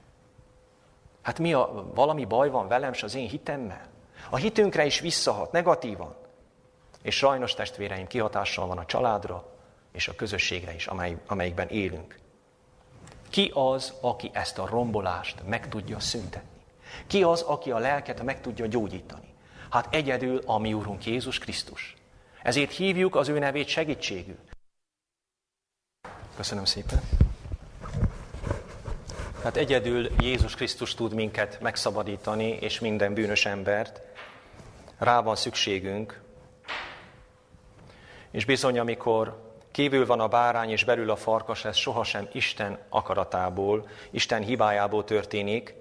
Hát mi a, valami baj van velem és az én hitemmel? A hitünkre is visszahat, negatívan. És sajnos testvéreim kihatással van a családra, és a közösségre is, amely, amelyikben élünk. Ki az, aki ezt a rombolást meg tudja szüntetni? Ki az, aki a lelket meg tudja gyógyítani? Hát egyedül a mi Úrunk Jézus Krisztus. Ezért hívjuk az ő nevét segítségül. Köszönöm szépen. Hát egyedül Jézus Krisztus tud minket megszabadítani, és minden bűnös embert. Rá van szükségünk. És bizony, amikor Kívül van a bárány és belül a farkas, ez sohasem Isten akaratából, Isten hibájából történik.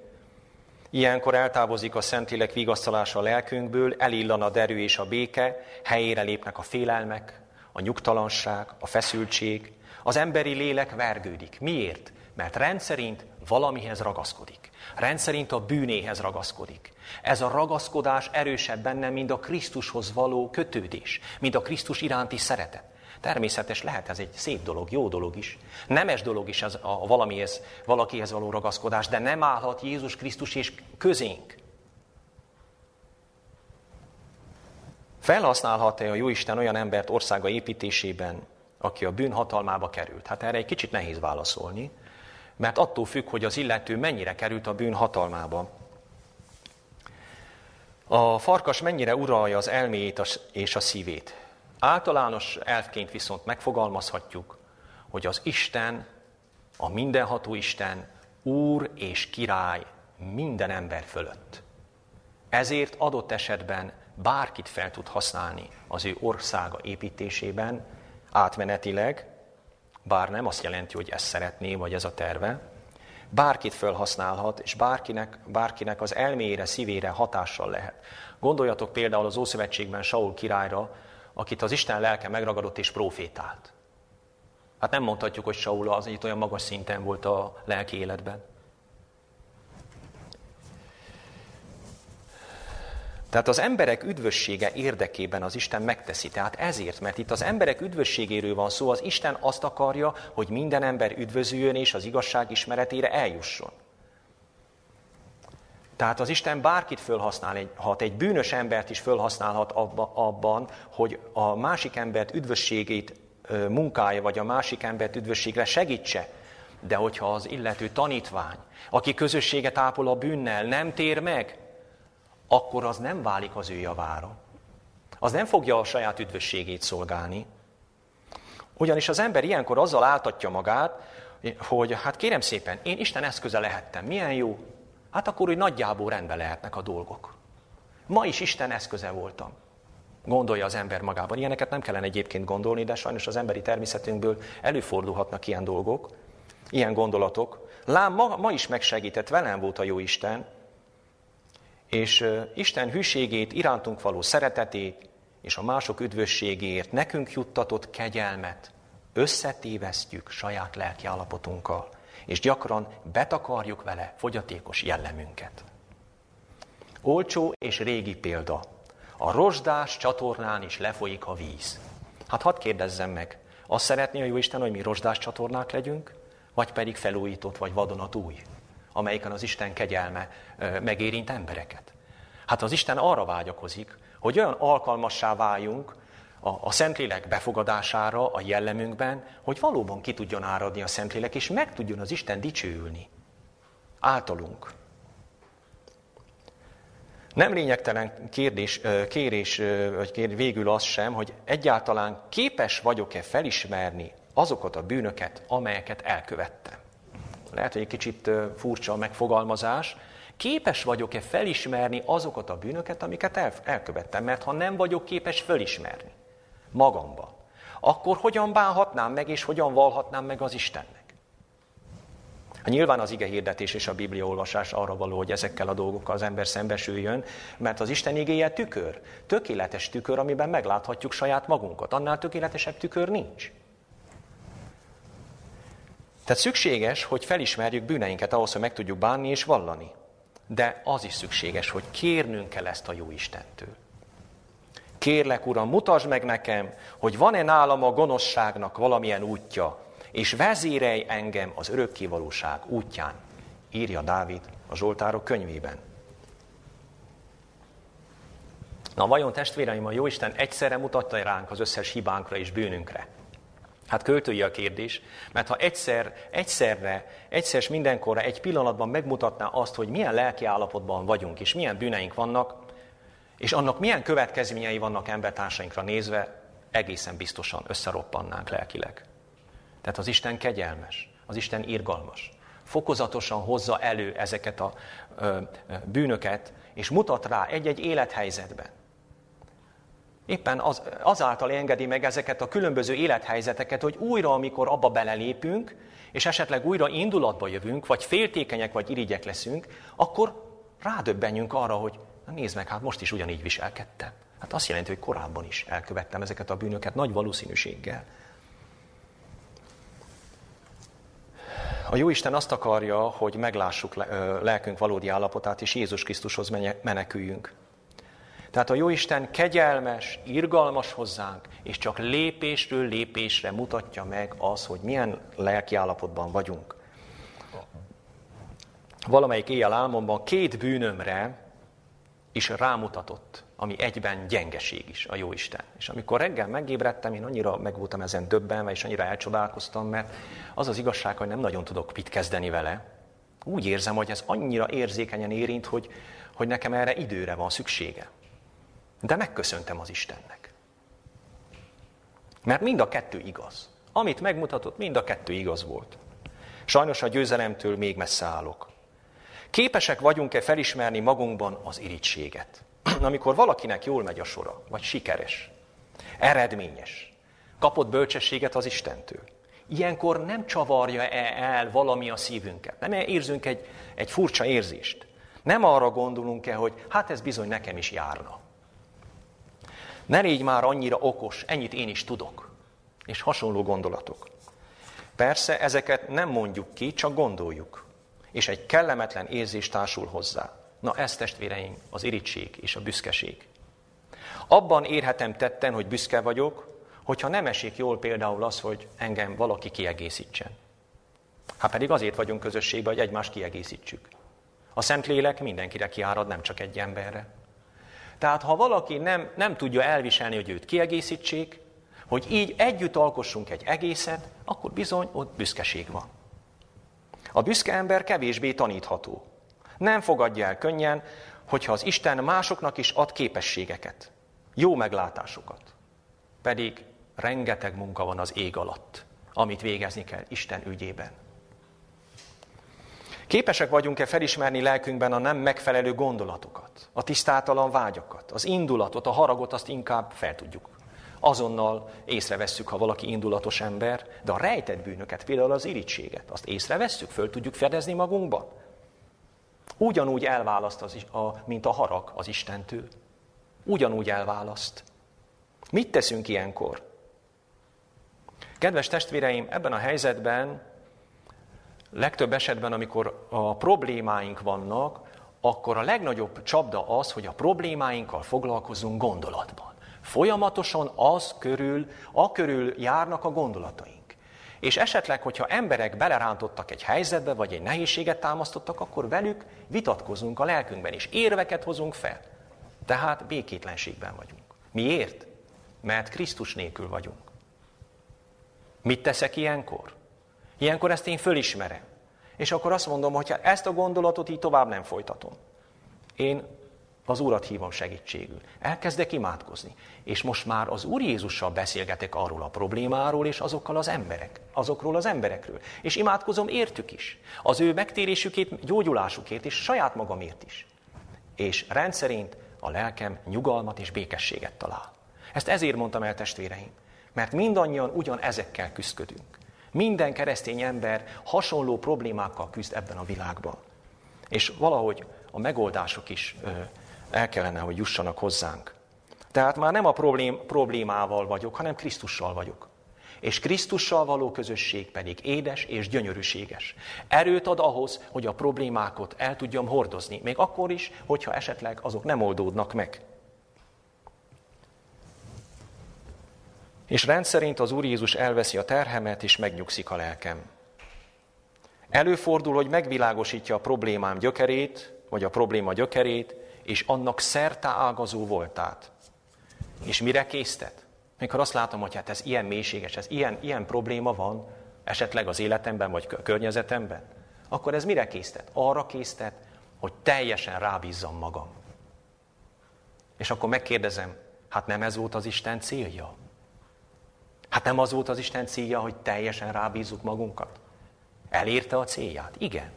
Ilyenkor eltávozik a Szentlélek vigasztalása a lelkünkből, elillan a derű és a béke, helyére lépnek a félelmek, a nyugtalanság, a feszültség. Az emberi lélek vergődik. Miért? Mert rendszerint valamihez ragaszkodik. Rendszerint a bűnéhez ragaszkodik. Ez a ragaszkodás erősebb benne, mint a Krisztushoz való kötődés, mint a Krisztus iránti szeretet. Természetes lehet ez egy szép dolog, jó dolog is. Nemes dolog is ez a valamihez, valakihez való ragaszkodás, de nem állhat Jézus Krisztus és közénk. Felhasználhat-e a Jóisten olyan embert országa építésében, aki a bűn hatalmába került? Hát erre egy kicsit nehéz válaszolni, mert attól függ, hogy az illető mennyire került a bűn hatalmába. A farkas mennyire uralja az elméjét és a szívét. Általános elfként viszont megfogalmazhatjuk, hogy az Isten, a mindenható Isten, Úr és Király minden ember fölött. Ezért adott esetben bárkit fel tud használni az ő országa építésében, átmenetileg, bár nem azt jelenti, hogy ezt szeretné, vagy ez a terve, bárkit felhasználhat, és bárkinek, bárkinek az elméjére, szívére hatással lehet. Gondoljatok például az Ószövetségben Saul királyra, akit az Isten lelke megragadott és profétált. Hát nem mondhatjuk, hogy Saul az itt olyan magas szinten volt a lelki életben. Tehát az emberek üdvössége érdekében az Isten megteszi. Tehát ezért, mert itt az emberek üdvösségéről van szó, az Isten azt akarja, hogy minden ember üdvözüljön és az igazság ismeretére eljusson. Tehát az Isten bárkit fölhasználhat, egy bűnös embert is fölhasználhat abban, hogy a másik embert üdvösségét munkája, vagy a másik embert üdvösségre segítse. De hogyha az illető tanítvány, aki közösséget ápol a bűnnel, nem tér meg, akkor az nem válik az ő javára. Az nem fogja a saját üdvösségét szolgálni. Ugyanis az ember ilyenkor azzal áltatja magát, hogy hát kérem szépen, én Isten eszköze lehettem, milyen jó, hát akkor úgy nagyjából rendben lehetnek a dolgok. Ma is Isten eszköze voltam. Gondolja az ember magában. Ilyeneket nem kellene egyébként gondolni, de sajnos az emberi természetünkből előfordulhatnak ilyen dolgok, ilyen gondolatok. Lám, ma, ma is megsegített, velem volt a jó Isten, és Isten hűségét, irántunk való szeretetét, és a mások üdvösségéért nekünk juttatott kegyelmet összetévesztjük saját lelki állapotunkkal és gyakran betakarjuk vele fogyatékos jellemünket. Olcsó és régi példa. A rozsdás csatornán is lefolyik a víz. Hát hadd kérdezzem meg, azt szeretné a Jóisten, hogy mi rozsdás csatornák legyünk, vagy pedig felújított vagy vadonatúj, amelyiken az Isten kegyelme megérint embereket? Hát az Isten arra vágyakozik, hogy olyan alkalmassá váljunk, a, a Szentlélek befogadására a jellemünkben, hogy valóban ki tudjon áradni a Szentlélek, és meg tudjon az Isten dicsőülni. Általunk. Nem lényegtelen kérdés, kérés, vagy kér, végül az sem, hogy egyáltalán képes vagyok-e felismerni azokat a bűnöket, amelyeket elkövettem. Lehet, hogy egy kicsit furcsa a megfogalmazás. Képes vagyok-e felismerni azokat a bűnöket, amiket el, elkövettem? Mert ha nem vagyok képes felismerni, magamban, akkor hogyan bánhatnám meg, és hogyan valhatnám meg az Istennek? Nyilván az ige hirdetés és a Biblia olvasás arra való, hogy ezekkel a dolgokkal az ember szembesüljön, mert az Isten igéje tükör. Tökéletes tükör, amiben megláthatjuk saját magunkat. Annál tökéletesebb tükör nincs. Tehát szükséges, hogy felismerjük bűneinket ahhoz, hogy meg tudjuk bánni és vallani. De az is szükséges, hogy kérnünk kell ezt a jó Istentől. Kérlek, Uram, mutasd meg nekem, hogy van-e nálam a gonoszságnak valamilyen útja, és vezérelj engem az örökkévalóság útján, írja Dávid a Zsoltárok könyvében. Na vajon testvéreim, a Jóisten egyszerre mutatta ránk az összes hibánkra és bűnünkre? Hát költői a kérdés, mert ha egyszer, egyszerre, egyszer mindenkorra, egy pillanatban megmutatná azt, hogy milyen lelki állapotban vagyunk, és milyen bűneink vannak, és annak milyen következményei vannak embertársainkra nézve, egészen biztosan összeroppannánk lelkileg. Tehát az Isten kegyelmes, az Isten irgalmas. Fokozatosan hozza elő ezeket a ö, ö, bűnöket, és mutat rá egy-egy élethelyzetben. Éppen az, azáltal engedi meg ezeket a különböző élethelyzeteket, hogy újra, amikor abba belelépünk, és esetleg újra indulatba jövünk, vagy féltékenyek, vagy irigyek leszünk, akkor rádöbbenjünk arra, hogy na nézd meg, hát most is ugyanígy viselkedtem. Hát azt jelenti, hogy korábban is elkövettem ezeket a bűnöket nagy valószínűséggel. A Jóisten azt akarja, hogy meglássuk lelkünk valódi állapotát, és Jézus Krisztushoz meneküljünk. Tehát a Jóisten kegyelmes, irgalmas hozzánk, és csak lépésről lépésre mutatja meg az, hogy milyen lelki állapotban vagyunk. Valamelyik éjjel álmomban két bűnömre is rámutatott, ami egyben gyengeség is a Jóisten. És amikor reggel megébredtem, én annyira meg voltam ezen döbbenve, és annyira elcsodálkoztam, mert az az igazság, hogy nem nagyon tudok mit kezdeni vele. Úgy érzem, hogy ez annyira érzékenyen érint, hogy, hogy nekem erre időre van szüksége. De megköszöntem az Istennek. Mert mind a kettő igaz. Amit megmutatott, mind a kettő igaz volt. Sajnos a győzelemtől még messze állok. Képesek vagyunk-e felismerni magunkban az irítséget? Amikor valakinek jól megy a sora, vagy sikeres, eredményes, kapott bölcsességet az Istentől. Ilyenkor nem csavarja-e el valami a szívünket? Nem érzünk egy, egy furcsa érzést? Nem arra gondolunk-e, hogy hát ez bizony nekem is járna. Ne légy már annyira okos, ennyit én is tudok. És hasonló gondolatok. Persze ezeket nem mondjuk ki, csak gondoljuk. És egy kellemetlen érzés társul hozzá. Na ez testvéreim, az irítség és a büszkeség. Abban érhetem tetten, hogy büszke vagyok, hogyha nem esik jól például az, hogy engem valaki kiegészítsen. Hát pedig azért vagyunk közösségben, hogy egymást kiegészítsük. A Szentlélek mindenkire kiárad, nem csak egy emberre. Tehát ha valaki nem, nem tudja elviselni, hogy őt kiegészítsék, hogy így együtt alkossunk egy egészet, akkor bizony ott büszkeség van. A büszke ember kevésbé tanítható. Nem fogadja el könnyen, hogyha az Isten másoknak is ad képességeket, jó meglátásokat. Pedig rengeteg munka van az ég alatt, amit végezni kell Isten ügyében. Képesek vagyunk-e felismerni lelkünkben a nem megfelelő gondolatokat, a tisztátalan vágyakat, az indulatot, a haragot, azt inkább fel tudjuk. Azonnal észrevesszük, ha valaki indulatos ember, de a rejtett bűnöket, például az irítséget, azt észrevesszük, föl tudjuk fedezni magunkban. Ugyanúgy elválaszt, az, a, mint a harag az Istentől. Ugyanúgy elválaszt. Mit teszünk ilyenkor? Kedves testvéreim, ebben a helyzetben legtöbb esetben, amikor a problémáink vannak, akkor a legnagyobb csapda az, hogy a problémáinkkal foglalkozunk gondolatban. Folyamatosan az körül, a körül járnak a gondolataink. És esetleg, hogyha emberek belerántottak egy helyzetbe, vagy egy nehézséget támasztottak, akkor velük vitatkozunk a lelkünkben, és érveket hozunk fel. Tehát békétlenségben vagyunk. Miért? Mert Krisztus nélkül vagyunk. Mit teszek ilyenkor? Ilyenkor ezt én fölismerem. És akkor azt mondom, hogy ezt a gondolatot így tovább nem folytatom. Én az Urat hívom segítségül. Elkezdek imádkozni. És most már az Úr Jézussal beszélgetek arról a problémáról, és azokkal az emberek, azokról az emberekről. És imádkozom értük is. Az ő megtérésükét, gyógyulásukért, és saját magamért is. És rendszerint a lelkem nyugalmat és békességet talál. Ezt ezért mondtam el, testvéreim. Mert mindannyian ugyan ezekkel küzdködünk. Minden keresztény ember hasonló problémákkal küzd ebben a világban. És valahogy a megoldások is el kellene, hogy jussanak hozzánk. Tehát már nem a problém, problémával vagyok, hanem Krisztussal vagyok. és Krisztussal való közösség pedig édes és gyönyörűséges. Erőt ad ahhoz, hogy a problémákat el tudjam hordozni, még akkor is, hogyha esetleg azok nem oldódnak meg. És rendszerint az Úr Jézus elveszi a terhemet, és megnyugszik a lelkem. Előfordul, hogy megvilágosítja a problémám gyökerét, vagy a probléma gyökerét, és annak szerte ágazó voltát. És mire késztet? Mikor azt látom, hogy hát ez ilyen mélységes, ez ilyen, ilyen probléma van, esetleg az életemben, vagy a környezetemben, akkor ez mire késztet? Arra késztet, hogy teljesen rábízzam magam. És akkor megkérdezem, hát nem ez volt az Isten célja? Hát nem az volt az Isten célja, hogy teljesen rábízzuk magunkat? Elérte a célját? Igen.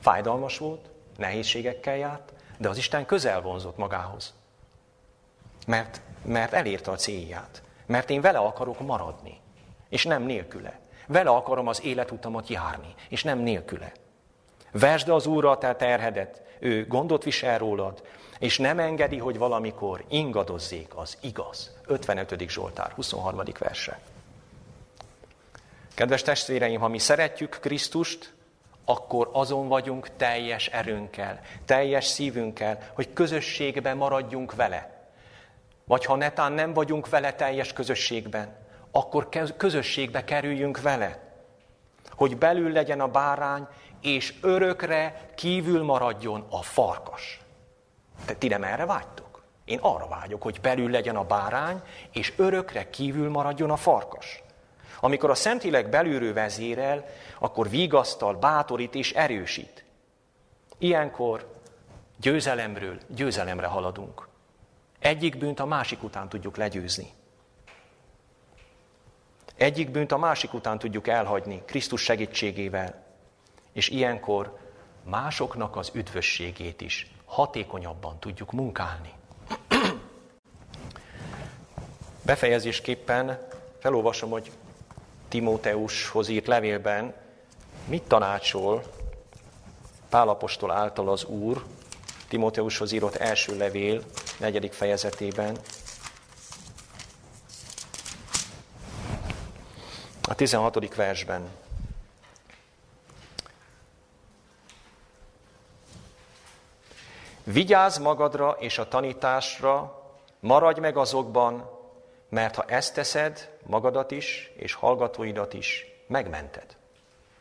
Fájdalmas volt, nehézségekkel járt, de az Isten közel vonzott magához. Mert, mert elérte a célját. Mert én vele akarok maradni, és nem nélküle. Vele akarom az életutamat járni, és nem nélküle. Vesd az Úrra a te terhedet, ő gondot visel rólad, és nem engedi, hogy valamikor ingadozzék az igaz. 55. Zsoltár, 23. verse. Kedves testvéreim, ha mi szeretjük Krisztust, akkor azon vagyunk teljes erőnkkel, teljes szívünkkel, hogy közösségben maradjunk vele. Vagy ha netán nem vagyunk vele teljes közösségben, akkor közösségbe kerüljünk vele. Hogy belül legyen a bárány, és örökre kívül maradjon a farkas. Te ti nem erre vágytok? Én arra vágyok, hogy belül legyen a bárány, és örökre kívül maradjon a farkas. Amikor a Szentlélek belülről vezérel, akkor vigasztal, bátorít és erősít. Ilyenkor győzelemről győzelemre haladunk. Egyik bűnt a másik után tudjuk legyőzni. Egyik bűnt a másik után tudjuk elhagyni Krisztus segítségével. És ilyenkor másoknak az üdvösségét is hatékonyabban tudjuk munkálni. Befejezésképpen felolvasom, hogy Timóteushoz írt levélben mit tanácsol Pálapostól által az Úr, Timóteushoz írott első levél, negyedik fejezetében. A 16. versben. Vigyázz magadra és a tanításra, maradj meg azokban, mert ha ezt teszed, magadat is és hallgatóidat is megmented.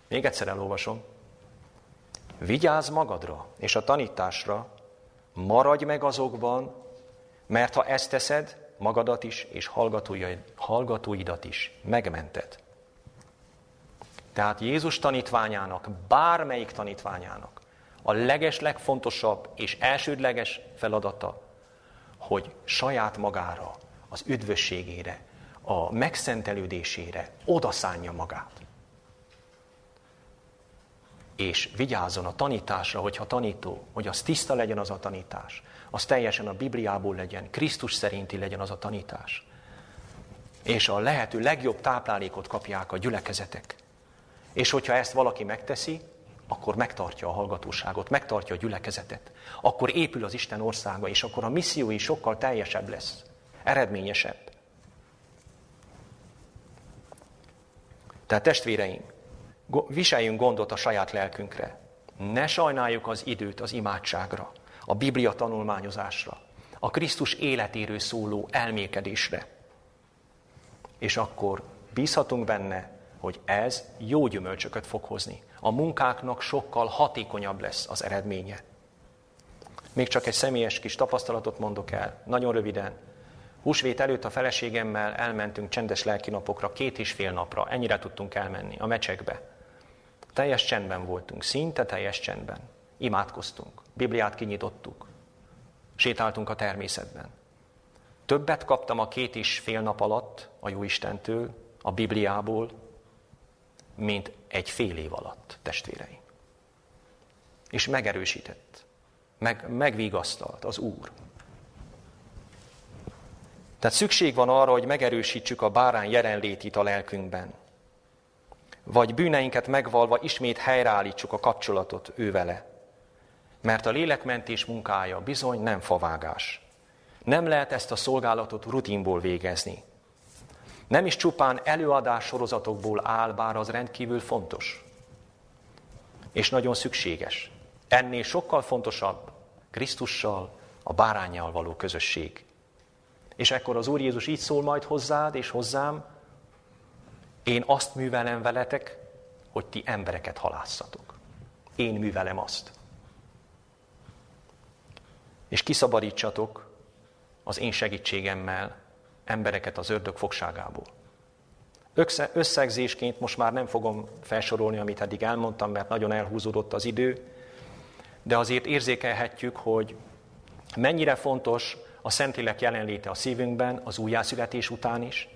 Még egyszer elolvasom. Vigyázz magadra és a tanításra, maradj meg azokban, mert ha ezt teszed, magadat is és hallgatóidat is megmented. Tehát Jézus tanítványának, bármelyik tanítványának a leges, legfontosabb és elsődleges feladata, hogy saját magára, az üdvösségére, a megszentelődésére odaszánja magát. És vigyázzon a tanításra, hogyha tanító, hogy az tiszta legyen az a tanítás, az teljesen a Bibliából legyen, Krisztus szerinti legyen az a tanítás. És a lehető legjobb táplálékot kapják a gyülekezetek. És hogyha ezt valaki megteszi, akkor megtartja a hallgatóságot, megtartja a gyülekezetet. Akkor épül az Isten országa, és akkor a missziói sokkal teljesebb lesz, eredményesebb. Tehát testvéreim, viseljünk gondot a saját lelkünkre. Ne sajnáljuk az időt az imádságra, a Biblia tanulmányozásra, a Krisztus életéről szóló elmélkedésre. És akkor bízhatunk benne, hogy ez jó gyümölcsöket fog hozni. A munkáknak sokkal hatékonyabb lesz az eredménye. Még csak egy személyes kis tapasztalatot mondok el, nagyon röviden. Húsvét előtt a feleségemmel elmentünk csendes lelkinapokra, két és fél napra, ennyire tudtunk elmenni, a mecsekbe. Teljes csendben voltunk, szinte teljes csendben. Imádkoztunk, Bibliát kinyitottuk, sétáltunk a természetben. Többet kaptam a két és fél nap alatt a Jóistentől, a Bibliából, mint egy fél év alatt, testvéreim. És megerősített, meg, megvigasztalt az Úr. Tehát szükség van arra, hogy megerősítsük a bárány jelenlétét a lelkünkben. Vagy bűneinket megvalva ismét helyreállítsuk a kapcsolatot ő vele. Mert a lélekmentés munkája bizony nem favágás. Nem lehet ezt a szolgálatot rutinból végezni. Nem is csupán előadás sorozatokból áll, bár az rendkívül fontos. És nagyon szükséges. Ennél sokkal fontosabb Krisztussal, a bárányjal való közösség. És ekkor az Úr Jézus így szól majd hozzád és hozzám, én azt művelem veletek, hogy ti embereket halászatok. Én művelem azt. És kiszabadítsatok az én segítségemmel embereket az ördög fogságából. Összegzésként most már nem fogom felsorolni, amit eddig elmondtam, mert nagyon elhúzódott az idő, de azért érzékelhetjük, hogy mennyire fontos a Szentlélek jelenléte a szívünkben, az újjászületés után is,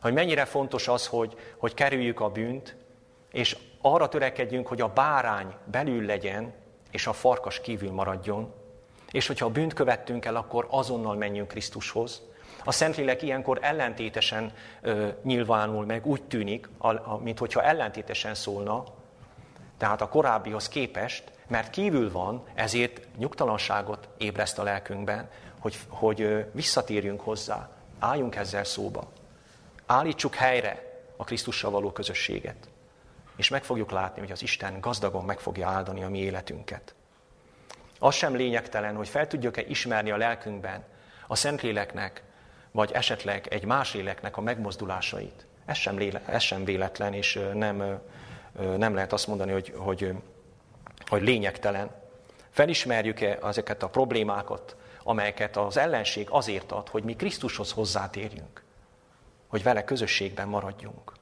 hogy mennyire fontos az, hogy, hogy kerüljük a bűnt, és arra törekedjünk, hogy a bárány belül legyen, és a farkas kívül maradjon, és hogyha a bűnt követtünk el, akkor azonnal menjünk Krisztushoz. A Szentlélek ilyenkor ellentétesen ö, nyilvánul meg, úgy tűnik, a, a, mint hogyha ellentétesen szólna, tehát a korábbihoz képest, mert kívül van, ezért nyugtalanságot ébreszt a lelkünkben, hogy, hogy visszatérjünk hozzá, álljunk ezzel szóba. Állítsuk helyre a Krisztussal való közösséget. És meg fogjuk látni, hogy az Isten gazdagon meg fogja áldani a mi életünket. Az sem lényegtelen, hogy fel tudjuk-e ismerni a lelkünkben a Szentléleknek, vagy esetleg egy más léleknek a megmozdulásait. Ez sem, léle, ez sem véletlen, és nem, nem lehet azt mondani, hogy, hogy, hogy lényegtelen. Felismerjük-e ezeket a problémákat, amelyeket az ellenség azért ad, hogy mi Krisztushoz hozzátérjünk, hogy vele közösségben maradjunk.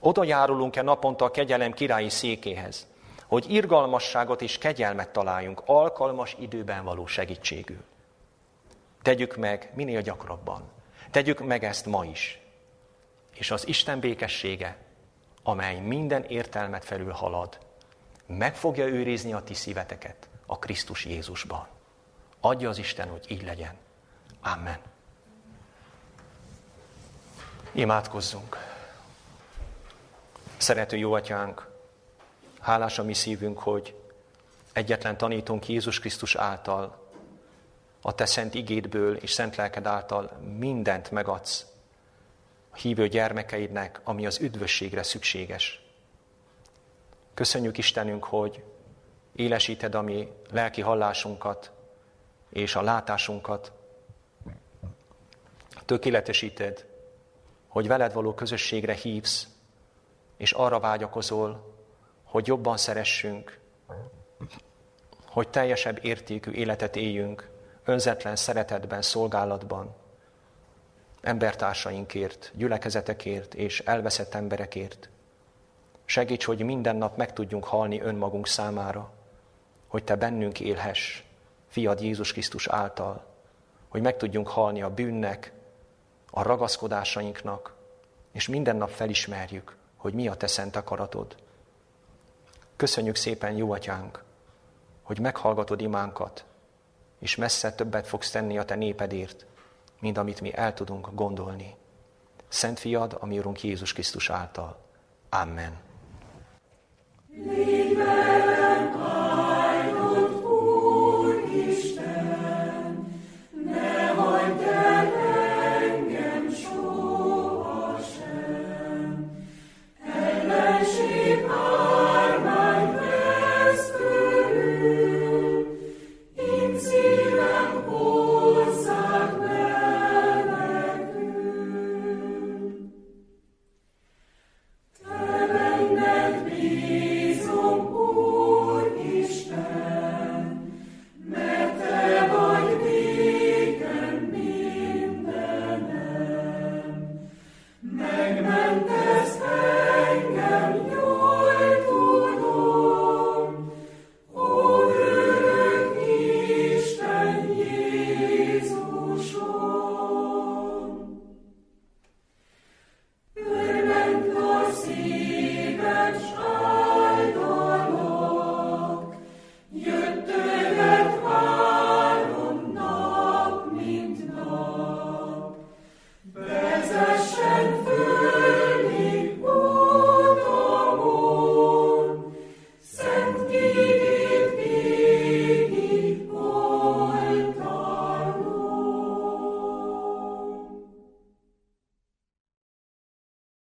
Oda járulunk-e naponta a kegyelem királyi székéhez, hogy irgalmasságot és kegyelmet találjunk alkalmas időben való segítségül. Tegyük meg minél gyakrabban. Tegyük meg ezt ma is. És az Isten békessége, amely minden értelmet felül halad, meg fogja őrizni a ti szíveteket a Krisztus Jézusban. Adja az Isten, hogy így legyen. Amen. Imádkozzunk. Szerető jó atyánk, hálás a mi szívünk, hogy egyetlen tanítunk Jézus Krisztus által, a te szent igédből és szent lelked által mindent megadsz a hívő gyermekeidnek, ami az üdvösségre szükséges. Köszönjük Istenünk, hogy élesíted a mi lelki hallásunkat, és a látásunkat tökéletesíted, hogy veled való közösségre hívsz, és arra vágyakozol, hogy jobban szeressünk, hogy teljesebb értékű életet éljünk, önzetlen szeretetben, szolgálatban, embertársainkért, gyülekezetekért és elveszett emberekért. Segíts, hogy minden nap meg tudjunk halni önmagunk számára, hogy Te bennünk élhess, fiad Jézus Krisztus által, hogy meg tudjunk halni a bűnnek, a ragaszkodásainknak, és minden nap felismerjük, hogy mi a te szent akaratod. Köszönjük szépen, jó atyánk, hogy meghallgatod imánkat, és messze többet fogsz tenni a te népedért, mint amit mi el tudunk gondolni. Szent fiad, ami Urunk Jézus Krisztus által. Amen. Légy